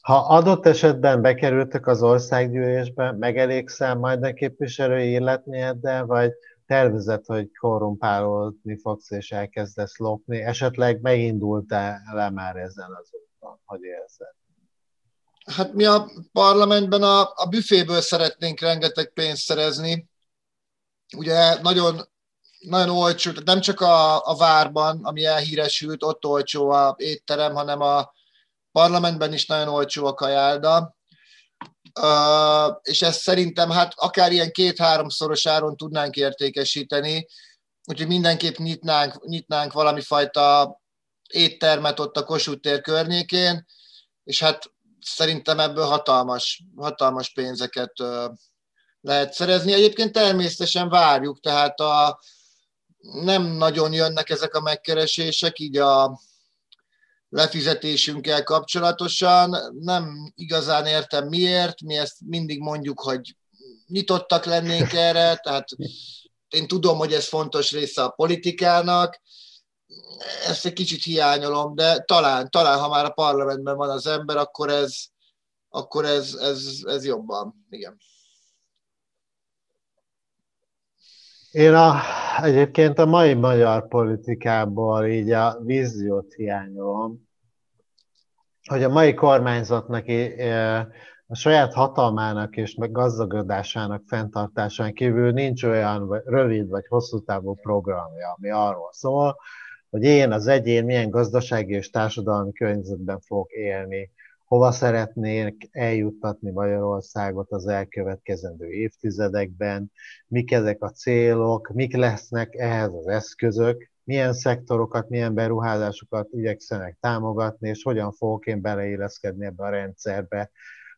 Ha adott esetben bekerültek az országgyűlésbe, megelégszel majd a képviselői életményeddel, vagy tervezett, hogy korrumpálódni fogsz és elkezdesz lopni, esetleg megindult-e le már ezen az úton, hogy érzed? Hát mi a parlamentben a, a büféből szeretnénk rengeteg pénzt szerezni. Ugye nagyon, nagyon olcsó, tehát nem csak a, a várban, ami elhíresült, ott olcsó a étterem, hanem a parlamentben is nagyon olcsó a kajálda. És ezt szerintem hát akár ilyen két-háromszoros áron tudnánk értékesíteni, úgyhogy mindenképp nyitnánk, nyitnánk valami fajta éttermet ott a Kossuth tér környékén, és hát szerintem ebből hatalmas, hatalmas pénzeket lehet szerezni. Egyébként természetesen várjuk, tehát a, nem nagyon jönnek ezek a megkeresések, így a, lefizetésünkkel kapcsolatosan. Nem igazán értem miért, mi ezt mindig mondjuk, hogy nyitottak lennénk erre, tehát én tudom, hogy ez fontos része a politikának, ezt egy kicsit hiányolom, de talán, talán ha már a parlamentben van az ember, akkor ez, akkor ez, ez, ez jobban, igen. Én a, egyébként a mai magyar politikából így a víziót hiányolom, hogy a mai kormányzatnak a saját hatalmának és meg gazdagodásának fenntartásán kívül nincs olyan rövid vagy hosszú távú programja, ami arról szól, hogy én az egyén milyen gazdasági és társadalmi környezetben fogok élni, hova szeretnék eljuttatni Magyarországot az elkövetkezendő évtizedekben, mik ezek a célok, mik lesznek ehhez az eszközök, milyen szektorokat, milyen beruházásokat igyekszenek támogatni, és hogyan fogok én beleilleszkedni ebbe a rendszerbe,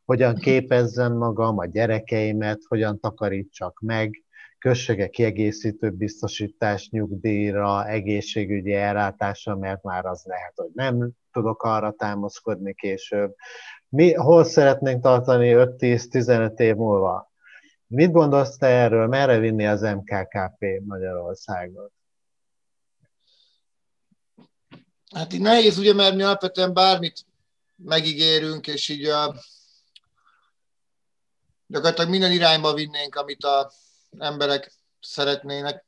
hogyan képezzem magam, a gyerekeimet, hogyan takarítsak meg, kössek kiegészítő biztosítás nyugdíjra, egészségügyi ellátásra, mert már az lehet, hogy nem tudok arra támaszkodni később. Mi hol szeretnénk tartani 5-10-15 év múlva? Mit gondolsz te erről? Merre vinni az MKKP Magyarországot? Hát így nehéz, ugye, mert mi alapvetően bármit megígérünk, és így a, gyakorlatilag minden irányba vinnénk, amit az emberek szeretnének.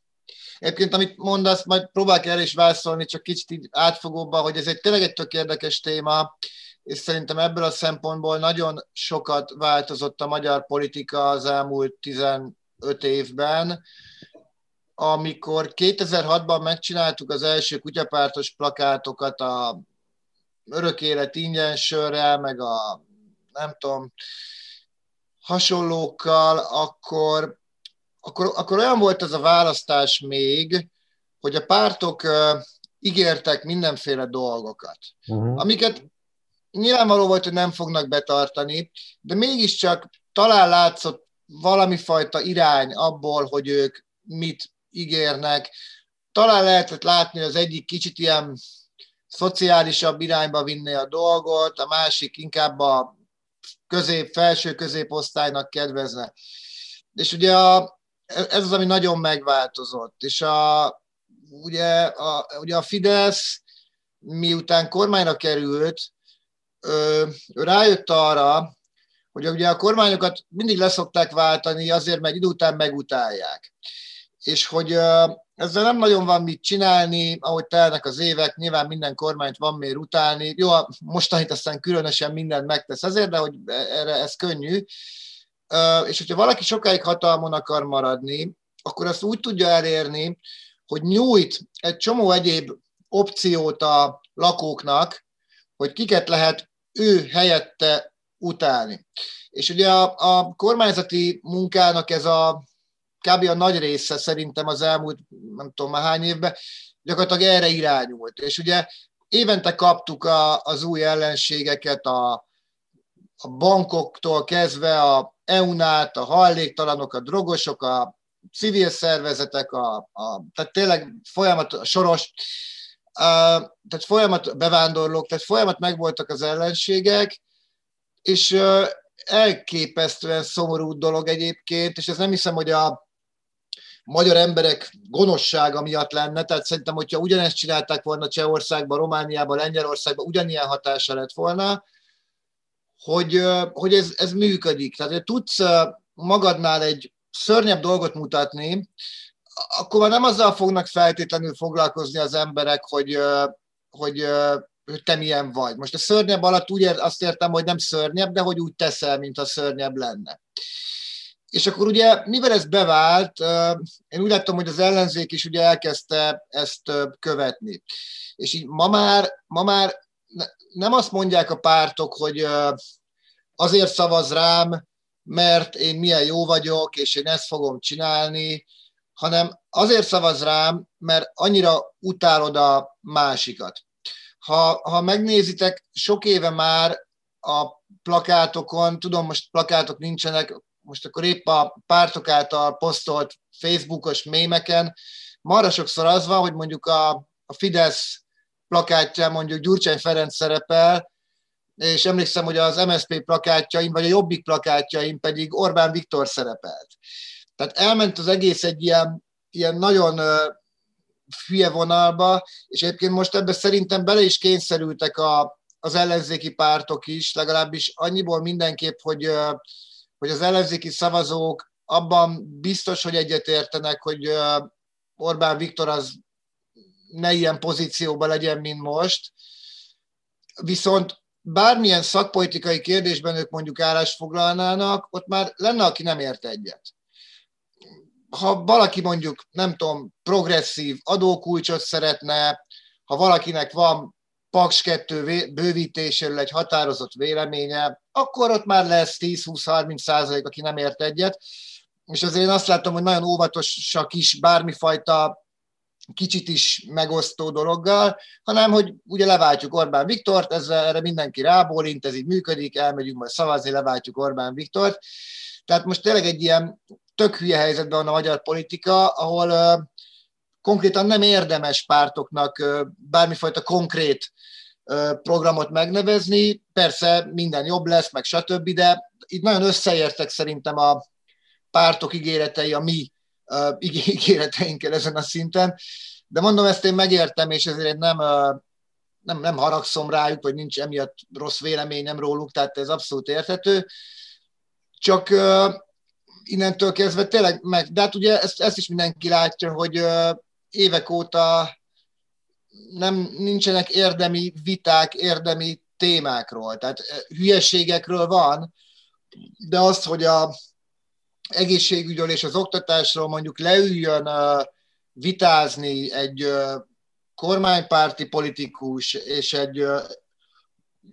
Egyébként, amit mondasz, majd próbálok erre is válaszolni, csak kicsit így átfogóban, hogy ez egy tényleg egy tök érdekes téma, és szerintem ebből a szempontból nagyon sokat változott a magyar politika az elmúlt 15 évben. Amikor 2006-ban megcsináltuk az első kutyapártos plakátokat a örök élet ingyen sörrel, meg a nem tudom, hasonlókkal, akkor akkor, akkor olyan volt ez a választás még, hogy a pártok uh, ígértek mindenféle dolgokat, uh-huh. amiket nyilvánvaló volt, hogy nem fognak betartani, de mégiscsak talán látszott valami fajta irány abból, hogy ők mit ígérnek. Talán lehetett látni, hogy az egyik kicsit ilyen szociálisabb irányba vinni a dolgot, a másik inkább a közép, felső középosztálynak kedvezne. És ugye a, ez az, ami nagyon megváltozott. És a, ugye, a, ugye a Fidesz, miután kormányra került, ő, ő rájött arra, hogy ugye a kormányokat mindig leszokták váltani, azért mert idő után megutálják. És hogy ezzel nem nagyon van mit csinálni, ahogy telnek az évek, nyilván minden kormányt van miért utálni. Jó, mostanit aztán különösen mindent megtesz ezért, de hogy erre ez könnyű és hogyha valaki sokáig hatalmon akar maradni, akkor azt úgy tudja elérni, hogy nyújt egy csomó egyéb opciót a lakóknak, hogy kiket lehet ő helyette utálni. És ugye a, a kormányzati munkának ez a kb. a nagy része szerintem az elmúlt, nem tudom már hány évben, gyakorlatilag erre irányult. És ugye évente kaptuk a, az új ellenségeket, a, a bankoktól kezdve a EUNÁT, a hajléktalanok, a drogosok, a civil szervezetek, a, a, tehát tényleg folyamat, a soros, a, tehát folyamat bevándorlók, tehát folyamat megvoltak az ellenségek, és elképesztően szomorú dolog egyébként, és ez nem hiszem, hogy a magyar emberek gonoszsága miatt lenne, tehát szerintem, hogyha ugyanezt csinálták volna Csehországban, Romániában, Lengyelországban, ugyanilyen hatása lett volna, hogy, hogy ez, ez működik. Tehát, hogy tudsz magadnál egy szörnyebb dolgot mutatni, akkor már nem azzal fognak feltétlenül foglalkozni az emberek, hogy, hogy, hogy te milyen vagy. Most a szörnyebb alatt úgy azt értem, hogy nem szörnyebb, de hogy úgy teszel, mint a szörnyebb lenne. És akkor ugye, mivel ez bevált, én úgy láttam, hogy az ellenzék is ugye elkezdte ezt követni. És így ma már, ma már nem azt mondják a pártok, hogy azért szavaz rám, mert én milyen jó vagyok, és én ezt fogom csinálni, hanem azért szavaz rám, mert annyira utálod a másikat. Ha, ha megnézitek, sok éve már a plakátokon, tudom, most plakátok nincsenek, most akkor épp a pártok által posztolt Facebookos mémeken, marra sokszor az van, hogy mondjuk a, a Fidesz plakátján mondjuk Gyurcsány Ferenc szerepel, és emlékszem, hogy az MSZP plakátjaim, vagy a Jobbik plakátjaim pedig Orbán Viktor szerepelt. Tehát elment az egész egy ilyen, ilyen nagyon hülye vonalba, és egyébként most ebbe szerintem bele is kényszerültek a, az ellenzéki pártok is, legalábbis annyiból mindenképp, hogy, hogy az ellenzéki szavazók abban biztos, hogy egyetértenek, hogy Orbán Viktor az ne ilyen pozícióban legyen, mint most. Viszont bármilyen szakpolitikai kérdésben ők mondjuk állásfoglalnának, ott már lenne, aki nem ért egyet. Ha valaki mondjuk, nem tudom, progresszív adókulcsot szeretne, ha valakinek van Paks 2 bővítéséről egy határozott véleménye, akkor ott már lesz 10-20-30 százalék, aki nem ért egyet. És azért én azt látom, hogy nagyon óvatosak is bármifajta kicsit is megosztó dologgal, hanem hogy ugye leváltjuk Orbán Viktort, ezzel erre mindenki rábólint, ez így működik, elmegyünk majd szavazni, leváltjuk Orbán Viktort. Tehát most tényleg egy ilyen tök hülye helyzetben van a magyar politika, ahol konkrétan nem érdemes pártoknak bármifajta konkrét programot megnevezni. Persze minden jobb lesz, meg stb., de itt nagyon összeértek szerintem a pártok ígéretei a mi ígéreteinkkel ezen a szinten. De mondom, ezt én megértem, és ezért nem, nem, nem haragszom rájuk, vagy nincs emiatt rossz véleményem róluk, tehát ez abszolút érthető. Csak innentől kezdve tényleg meg, de hát ugye ezt, ezt is mindenki látja, hogy évek óta nem nincsenek érdemi viták, érdemi témákról. Tehát hülyeségekről van, de az, hogy a egészségügyről és az oktatásról mondjuk leüljön vitázni egy kormánypárti politikus és egy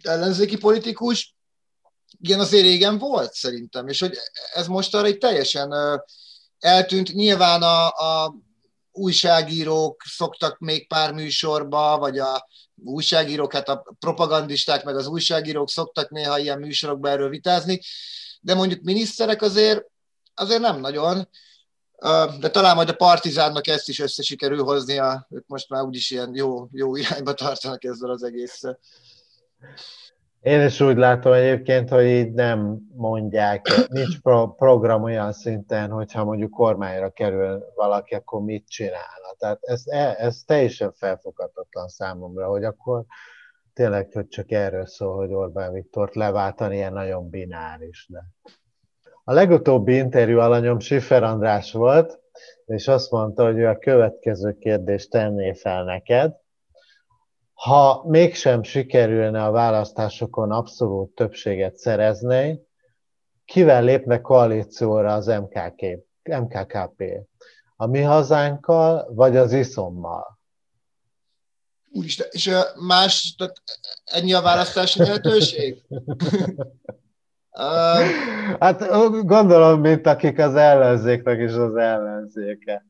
ellenzéki politikus, igen, azért régen volt szerintem, és hogy ez most arra egy teljesen eltűnt. Nyilván a, a újságírók szoktak még pár műsorba, vagy a újságírók, hát a propagandisták, meg az újságírók szoktak néha ilyen műsorokba erről vitázni, de mondjuk miniszterek azért azért nem nagyon, de talán majd a Partizánnak ezt is össze sikerül hoznia, ők most már úgyis ilyen jó, jó irányba tartanak ezzel az egésszel. Én is úgy látom egyébként, hogy így nem mondják, nincs pro- program olyan szinten, hogyha mondjuk kormányra kerül valaki, akkor mit csinálna. Tehát ez, e, ez teljesen felfoghatatlan számomra, hogy akkor tényleg hogy csak erről szól, hogy Orbán Viktort leváltani ilyen nagyon bináris. De... A legutóbbi interjú alanyom Sifer András volt, és azt mondta, hogy ő a következő kérdést tenné fel neked. Ha mégsem sikerülne a választásokon abszolút többséget szerezni, kivel lépne koalícióra az MKK, MKKP? A mi hazánkkal, vagy az iszommal? Úristen, és más, tehát ennyi a választási lehetőség? Hát gondolom, mint akik az ellenzéknek is az ellenzéke.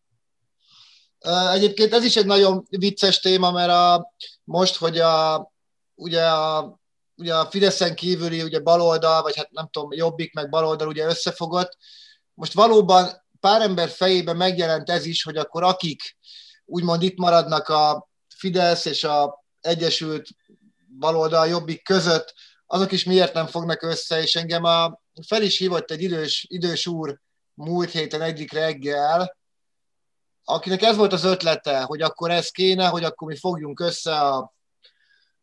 Egyébként ez is egy nagyon vicces téma, mert a, most, hogy a, ugye a, ugye a Fideszen kívüli ugye baloldal, vagy hát nem tudom, jobbik meg baloldal ugye összefogott, most valóban pár ember fejében megjelent ez is, hogy akkor akik úgymond itt maradnak a Fidesz és a Egyesült baloldal jobbik között, azok is miért nem fognak össze, és engem a, fel is hívott egy idős, idős úr múlt héten egyik reggel, akinek ez volt az ötlete, hogy akkor ez kéne, hogy akkor mi fogjunk össze a,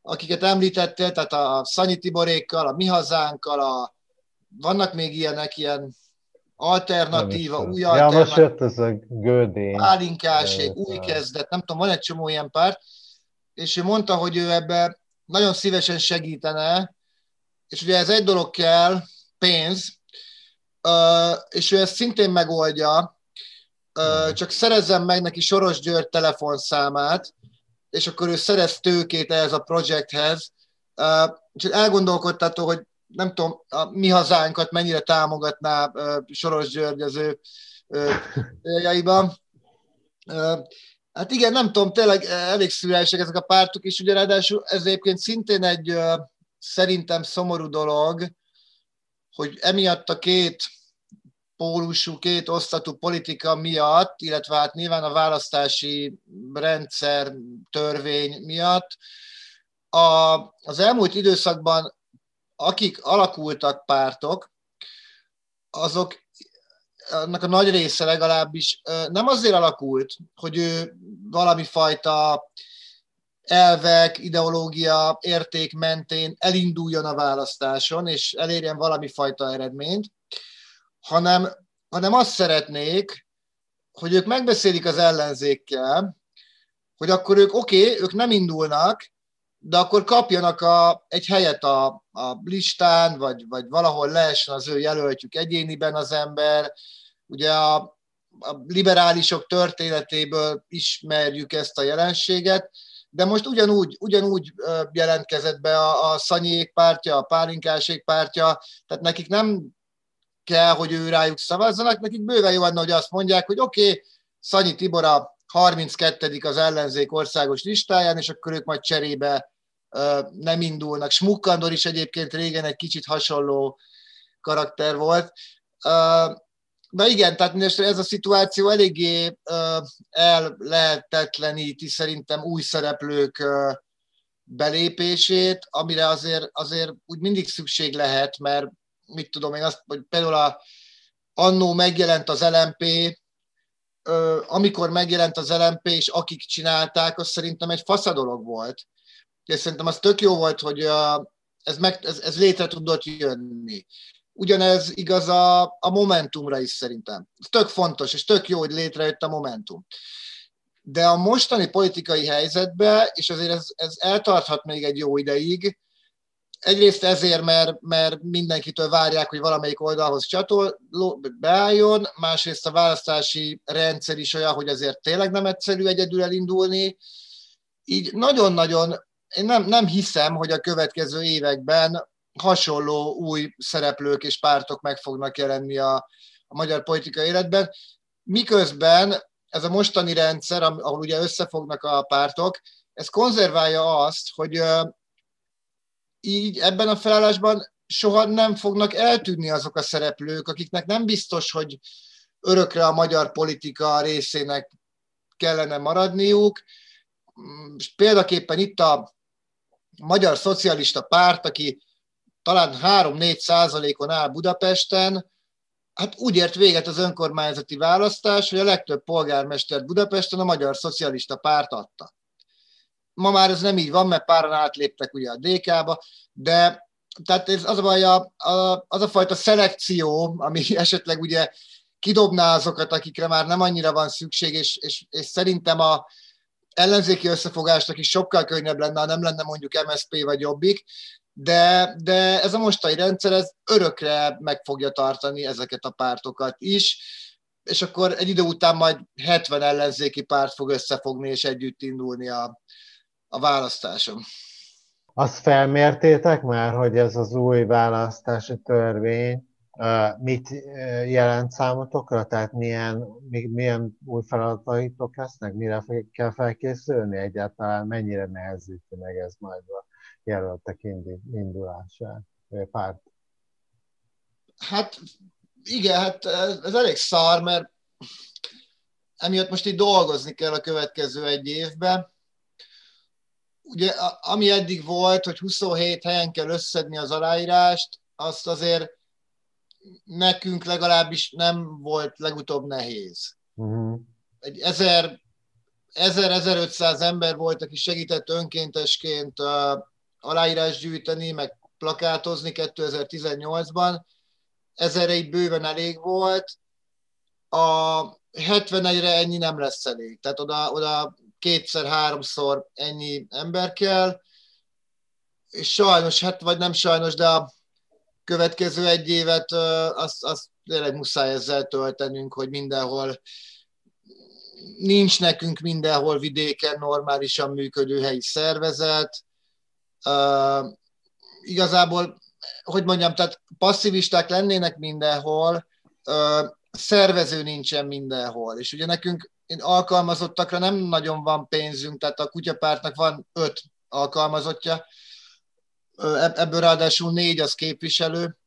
akiket említettél, tehát a Szanyi Tiborékkal, a Mi Hazánkkal, a, vannak még ilyenek, ilyen alternatíva, új alternatíva. Ja, most jött ez a Gödény. Pálinkáség, új kezdet, nem tudom, van egy csomó ilyen párt, és ő mondta, hogy ő ebbe nagyon szívesen segítene, és ugye ez egy dolog kell, pénz, és ő ezt szintén megoldja, hmm. csak szerezzem meg neki Soros György telefonszámát, és akkor ő szerez tőkét ehhez a projekthez, és elgondolkodtató, hogy nem tudom, a mi hazánkat mennyire támogatná Soros György az ő céljaiban. Hát igen, nem tudom, tényleg elég szürelések ezek a pártok, és ugye ráadásul ez egyébként szintén egy szerintem szomorú dolog, hogy emiatt a két pólusú, két osztatú politika miatt, illetve hát nyilván a választási rendszer, törvény miatt, a, az elmúlt időszakban akik alakultak pártok, azok annak a nagy része legalábbis nem azért alakult, hogy ő valami fajta elvek, ideológia, érték mentén elinduljon a választáson, és elérjen valami fajta eredményt, hanem, hanem azt szeretnék, hogy ők megbeszélik az ellenzékkel, hogy akkor ők oké, okay, ők nem indulnak, de akkor kapjanak a, egy helyet a, a listán, vagy, vagy valahol lehessen az ő jelöltjük egyéniben az ember. Ugye a, a liberálisok történetéből ismerjük ezt a jelenséget, de most ugyanúgy, ugyanúgy jelentkezett be a, a Szanyék pártja, a Pálinkásék pártja, tehát nekik nem kell, hogy ő rájuk szavazzanak, nekik bőven jó lenne, hogy azt mondják, hogy oké, okay, Szanyi Tibor a 32. az ellenzék országos listáján, és akkor ők majd cserébe nem indulnak. Smukkandor is egyébként régen egy kicsit hasonló karakter volt. Na igen, tehát ez a szituáció eléggé el lehetetleníti szerintem új szereplők belépését, amire azért, azért úgy mindig szükség lehet, mert mit tudom én azt, hogy például a, annó megjelent az LMP, amikor megjelent az LMP, és akik csinálták, az szerintem egy faszadolog volt. És szerintem az tök jó volt, hogy ez, meg, ez, ez létre tudott jönni. Ugyanez igaz a, a Momentumra is szerintem. Ez tök fontos, és tök jó, hogy létrejött a Momentum. De a mostani politikai helyzetben, és azért ez, ez eltarthat még egy jó ideig, egyrészt ezért, mert, mert mindenkitől várják, hogy valamelyik oldalhoz csatol, beálljon, másrészt a választási rendszer is olyan, hogy azért tényleg nem egyszerű egyedül elindulni. Így nagyon-nagyon, én nem, nem hiszem, hogy a következő években hasonló új szereplők és pártok meg fognak jelenni a, a magyar politikai életben, miközben ez a mostani rendszer, ahol ugye összefognak a pártok, ez konzerválja azt, hogy így ebben a felállásban soha nem fognak eltűnni azok a szereplők, akiknek nem biztos, hogy örökre a magyar politika részének kellene maradniuk. Példaképpen itt a Magyar Szocialista Párt, aki talán 3-4 százalékon áll Budapesten, hát úgy ért véget az önkormányzati választás, hogy a legtöbb polgármester Budapesten a Magyar Szocialista Párt adta. Ma már ez nem így van, mert páran átléptek ugye a DK-ba, de tehát ez az a baj, a, a, az a fajta szelekció, ami esetleg ugye kidobná azokat, akikre már nem annyira van szükség, és, és, és szerintem a ellenzéki összefogásnak is sokkal könnyebb lenne, ha nem lenne mondjuk MSP vagy Jobbik, de, de ez a mostani rendszer, ez örökre meg fogja tartani ezeket a pártokat is, és akkor egy idő után majd 70 ellenzéki párt fog összefogni és együtt indulni a, a választáson. Azt felmértétek már, hogy ez az új választási törvény mit jelent számotokra? Tehát milyen, milyen új feladataitok lesznek? Mire kell felkészülni egyáltalán? Mennyire nehezíti meg ez majd a jelöltek indulását, párt? Hát igen, hát ez, ez elég szar, mert emiatt most így dolgozni kell a következő egy évben ugye ami eddig volt, hogy 27 helyen kell összedni az aláírást, azt azért nekünk legalábbis nem volt legutóbb nehéz. Uh-huh. Egy 1000-1500 ember volt, aki segített önkéntesként aláírás gyűjteni, meg plakátozni 2018-ban. Ezerre így bőven elég volt. A 71-re ennyi nem lesz elég. Tehát oda, oda kétszer-háromszor ennyi ember kell, és sajnos, hát vagy nem sajnos, de a következő egy évet azt, azt tényleg muszáj ezzel töltenünk, hogy mindenhol nincs nekünk mindenhol vidéken normálisan működő helyi szervezet. Uh, igazából, hogy mondjam, tehát passzivisták lennének mindenhol, uh, szervező nincsen mindenhol. És ugye nekünk én alkalmazottakra nem nagyon van pénzünk, tehát a kutyapártnak van öt alkalmazottja, ebből ráadásul négy az képviselő.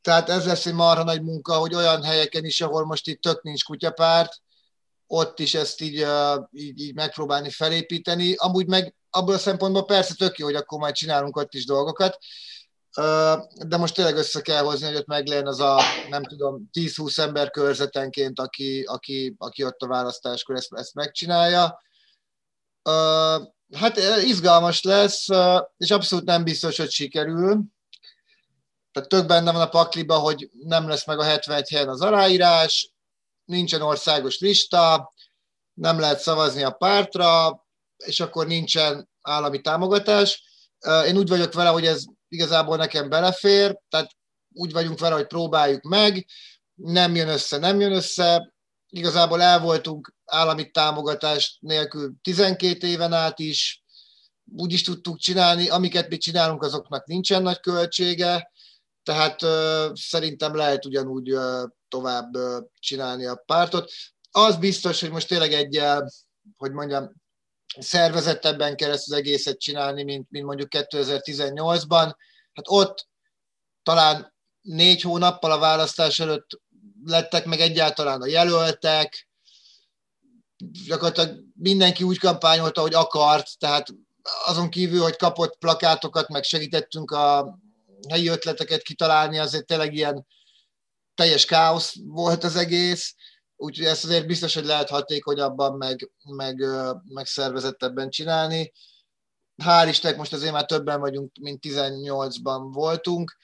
Tehát ez lesz egy marha nagy munka, hogy olyan helyeken is, ahol most itt tök nincs kutyapárt, ott is ezt így, így, így megpróbálni felépíteni. Amúgy meg abból a szempontból persze tök jó, hogy akkor majd csinálunk ott is dolgokat, de most tényleg össze kell hozni, hogy ott meg az a, nem tudom, 10-20 ember körzetenként, aki, aki, aki ott a választáskor ezt, ezt megcsinálja. Hát izgalmas lesz, és abszolút nem biztos, hogy sikerül. Tehát tök benne van a pakliba, hogy nem lesz meg a 71 helyen az aláírás, nincsen országos lista, nem lehet szavazni a pártra, és akkor nincsen állami támogatás. Én úgy vagyok vele, hogy ez igazából nekem belefér, tehát úgy vagyunk vele, hogy próbáljuk meg, nem jön össze, nem jön össze. Igazából el voltunk állami támogatás nélkül 12 éven át is, úgy is tudtuk csinálni, amiket mi csinálunk, azoknak nincsen nagy költsége, tehát szerintem lehet ugyanúgy tovább csinálni a pártot. Az biztos, hogy most tényleg egy, hogy mondjam, szervezettebben kell az egészet csinálni, mint, mint mondjuk 2018-ban. Hát ott talán négy hónappal a választás előtt lettek meg egyáltalán a jelöltek, gyakorlatilag mindenki úgy kampányolta, hogy akart, tehát azon kívül, hogy kapott plakátokat, meg segítettünk a helyi ötleteket kitalálni, azért tényleg ilyen teljes káosz volt az egész, úgyhogy ezt azért biztos, hogy lehet hatékonyabban, meg, meg, meg szervezettebben csinálni. Hál' Istennek most azért már többen vagyunk, mint 18-ban voltunk,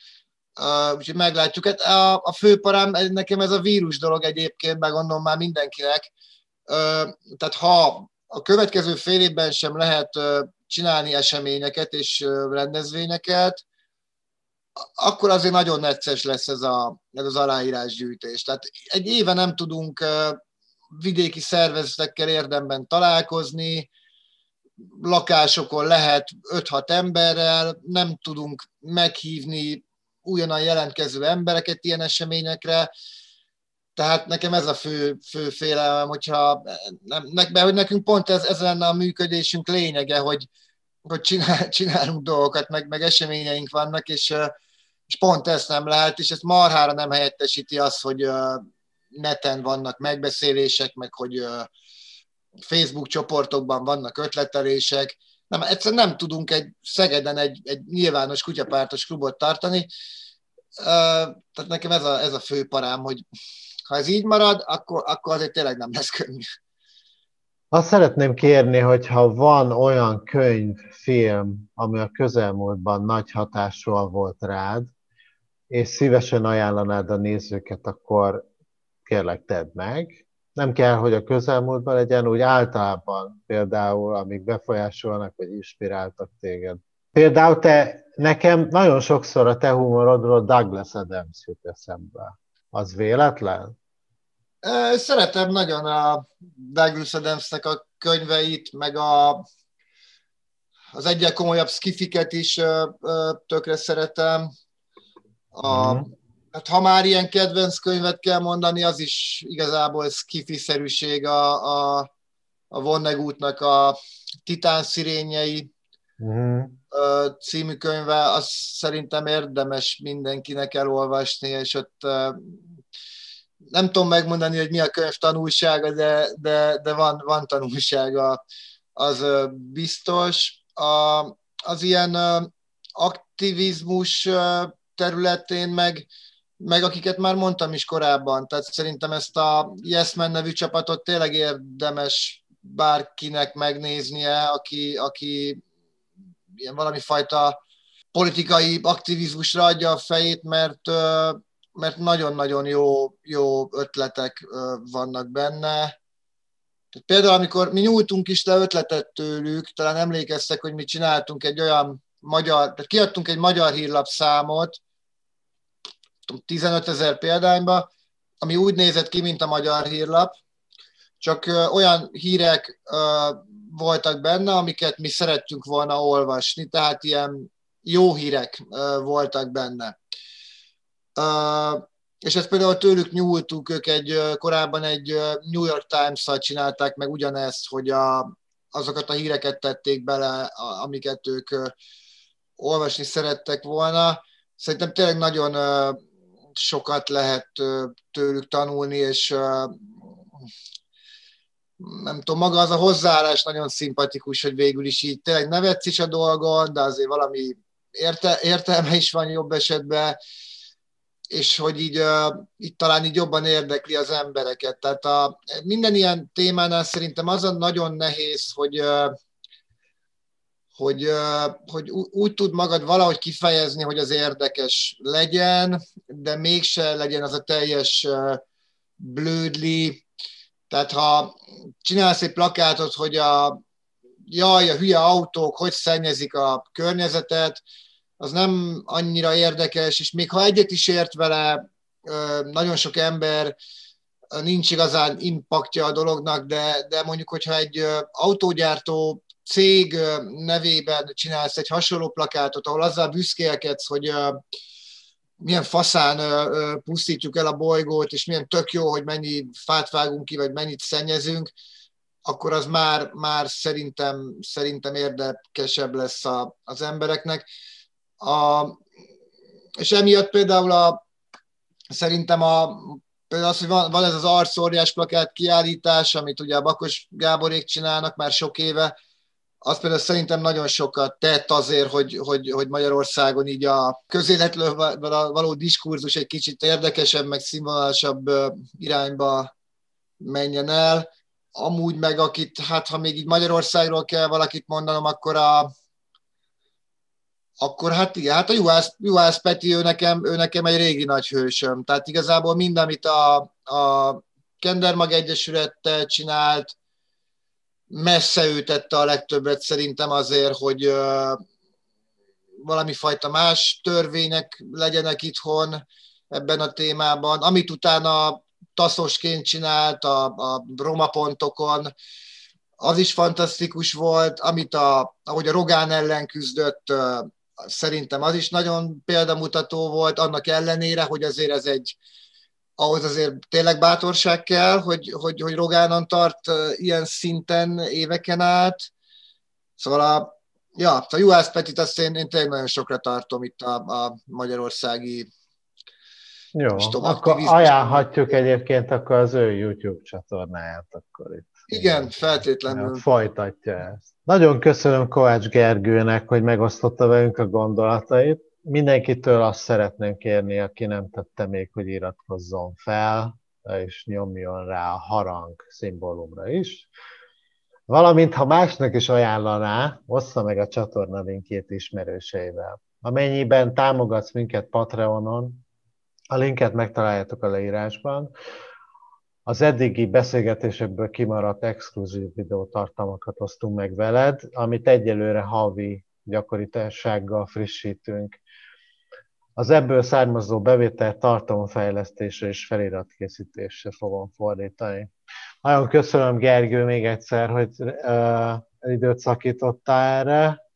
úgyhogy meglátjuk. Hát a, a főparám, nekem ez a vírus dolog egyébként, meg gondolom már mindenkinek. Tehát ha a következő fél évben sem lehet csinálni eseményeket és rendezvényeket, akkor azért nagyon necces lesz ez, a, ez az aláírásgyűjtés. Tehát egy éve nem tudunk vidéki szervezetekkel érdemben találkozni, lakásokon lehet 5-6 emberrel, nem tudunk meghívni újonnan jelentkező embereket ilyen eseményekre, tehát nekem ez a fő, fő félelem, hogyha nem, mert hogy nekünk pont ez, ez lenne a működésünk lényege, hogy, hogy csinál, csinálunk dolgokat, meg, meg eseményeink vannak, és, és pont ezt nem lehet, és ezt marhára nem helyettesíti az, hogy neten vannak megbeszélések, meg hogy Facebook csoportokban vannak ötletelések, nem, egyszerűen nem tudunk egy Szegeden egy, egy nyilvános kutyapártos klubot tartani. Tehát nekem ez a, ez a fő parám, hogy ha ez így marad, akkor, akkor azért tényleg nem lesz könnyű. Azt szeretném kérni, hogyha van olyan könyv, film, ami a közelmúltban nagy hatással volt rád, és szívesen ajánlanád a nézőket, akkor kérlek tedd meg nem kell, hogy a közelmúltban legyen, úgy általában például, amik befolyásolnak, vagy inspiráltak téged. Például te, nekem nagyon sokszor a te humorodról Douglas Adams jut eszembe. Az véletlen? Szeretem nagyon a Douglas Adamsnek a könyveit, meg a, az egyre komolyabb skifiket is tökre szeretem. A, mm. Hát ha már ilyen kedvenc könyvet kell mondani, az is igazából skifiszerűség a, a, a Vonnegutnak a Titán szirényei uh-huh. című könyve, az szerintem érdemes mindenkinek elolvasni, és ott nem tudom megmondani, hogy mi a könyv tanulsága, de, de, de van, van tanulsága, az biztos. A, az ilyen aktivizmus területén meg meg akiket már mondtam is korábban. Tehát szerintem ezt a Yes Man nevű csapatot tényleg érdemes bárkinek megnéznie, aki, aki ilyen valami fajta politikai aktivizmusra adja a fejét, mert, mert nagyon-nagyon jó, jó ötletek vannak benne. Tehát például, amikor mi nyújtunk is le ötletet tőlük, talán emlékeztek, hogy mi csináltunk egy olyan magyar, tehát kiadtunk egy magyar hírlapszámot, 15 ezer példányba, ami úgy nézett ki, mint a magyar hírlap, csak olyan hírek voltak benne, amiket mi szerettünk volna olvasni, tehát ilyen jó hírek voltak benne. És ezt például tőlük nyúltuk, ők egy, korábban egy New York Times-szal csinálták meg ugyanezt, hogy a, azokat a híreket tették bele, amiket ők olvasni szerettek volna. Szerintem tényleg nagyon sokat lehet tőlük tanulni, és nem tudom, maga az a hozzáállás nagyon szimpatikus, hogy végül is így tényleg nevetsz is a dolgon, de azért valami érte, értelme is van jobb esetben, és hogy így, így talán így jobban érdekli az embereket. Tehát a, minden ilyen témánál szerintem az a nagyon nehéz, hogy hogy, hogy úgy tud magad valahogy kifejezni, hogy az érdekes legyen, de mégse legyen az a teljes blödli. Tehát ha csinálsz egy plakátot, hogy a jaj, a hülye autók hogy szennyezik a környezetet, az nem annyira érdekes, és még ha egyet is ért vele, nagyon sok ember nincs igazán impaktja a dolognak, de, de mondjuk, hogyha egy autógyártó cég nevében csinálsz egy hasonló plakátot, ahol azzal büszkélkedsz, hogy milyen faszán pusztítjuk el a bolygót, és milyen tök jó, hogy mennyi fát vágunk ki, vagy mennyit szennyezünk, akkor az már, már szerintem, szerintem érdekesebb lesz a, az embereknek. A, és emiatt például a, szerintem a, például az, hogy van, van ez az arcóriás plakát kiállítás, amit ugye a Bakos Gáborék csinálnak már sok éve, az például szerintem nagyon sokat tett azért, hogy, hogy, hogy Magyarországon így a közéletről való diskurzus egy kicsit érdekesebb, meg színvonalasabb irányba menjen el. Amúgy meg akit, hát ha még így Magyarországról kell valakit mondanom, akkor a, akkor hát igen, hát a Juhász, Juhász Peti, ő nekem, ő nekem egy régi nagy hősöm. Tehát igazából mind, amit a, a Kendermag Egyesülettel csinált, messze ő tette a legtöbbet szerintem azért, hogy valami fajta más törvények legyenek itthon ebben a témában. Amit utána taszosként csinált a, a Roma pontokon, az is fantasztikus volt, amit a, ahogy a Rogán ellen küzdött, szerintem az is nagyon példamutató volt, annak ellenére, hogy azért ez egy, ahhoz azért tényleg bátorság kell, hogy, hogy, hogy Rogánon tart ilyen szinten éveken át. Szóval a, ja, a Juhász Petit azt én, én tényleg nagyon sokra tartom itt a, a magyarországi jó, akkor ajánlhatjuk egyébként akkor az ő YouTube csatornáját akkor itt. Igen, feltétlenül. Folytatja ezt. Nagyon köszönöm Kovács Gergőnek, hogy megosztotta velünk a gondolatait. Mindenkitől azt szeretném kérni, aki nem tette még, hogy iratkozzon fel, és nyomjon rá a harang szimbólumra is. Valamint, ha másnak is ajánlaná, ossza meg a csatorna linkjét ismerőseivel. Amennyiben támogatsz minket Patreonon, a linket megtaláljátok a leírásban. Az eddigi beszélgetésekből kimaradt exkluzív videótartalmakat osztunk meg veled, amit egyelőre havi gyakoritásággal frissítünk. Az ebből származó bevétel tartalomfejlesztésre és feliratkészítésre fogom fordítani. Nagyon köszönöm, Gergő, még egyszer, hogy uh, időt szakítottál erre.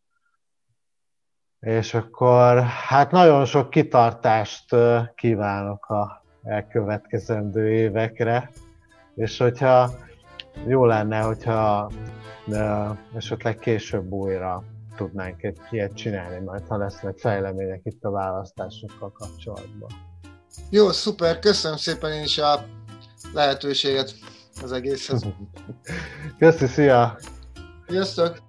És akkor hát nagyon sok kitartást kívánok a elkövetkezendő évekre, és hogyha jó lenne, hogyha esetleg később újra tudnánk egy ilyet csinálni, majd ha lesznek fejlemények itt a választásokkal kapcsolatban. Jó, szuper, köszönöm szépen én is a lehetőséget az egészhez. Köszi, szia! Sziasztok!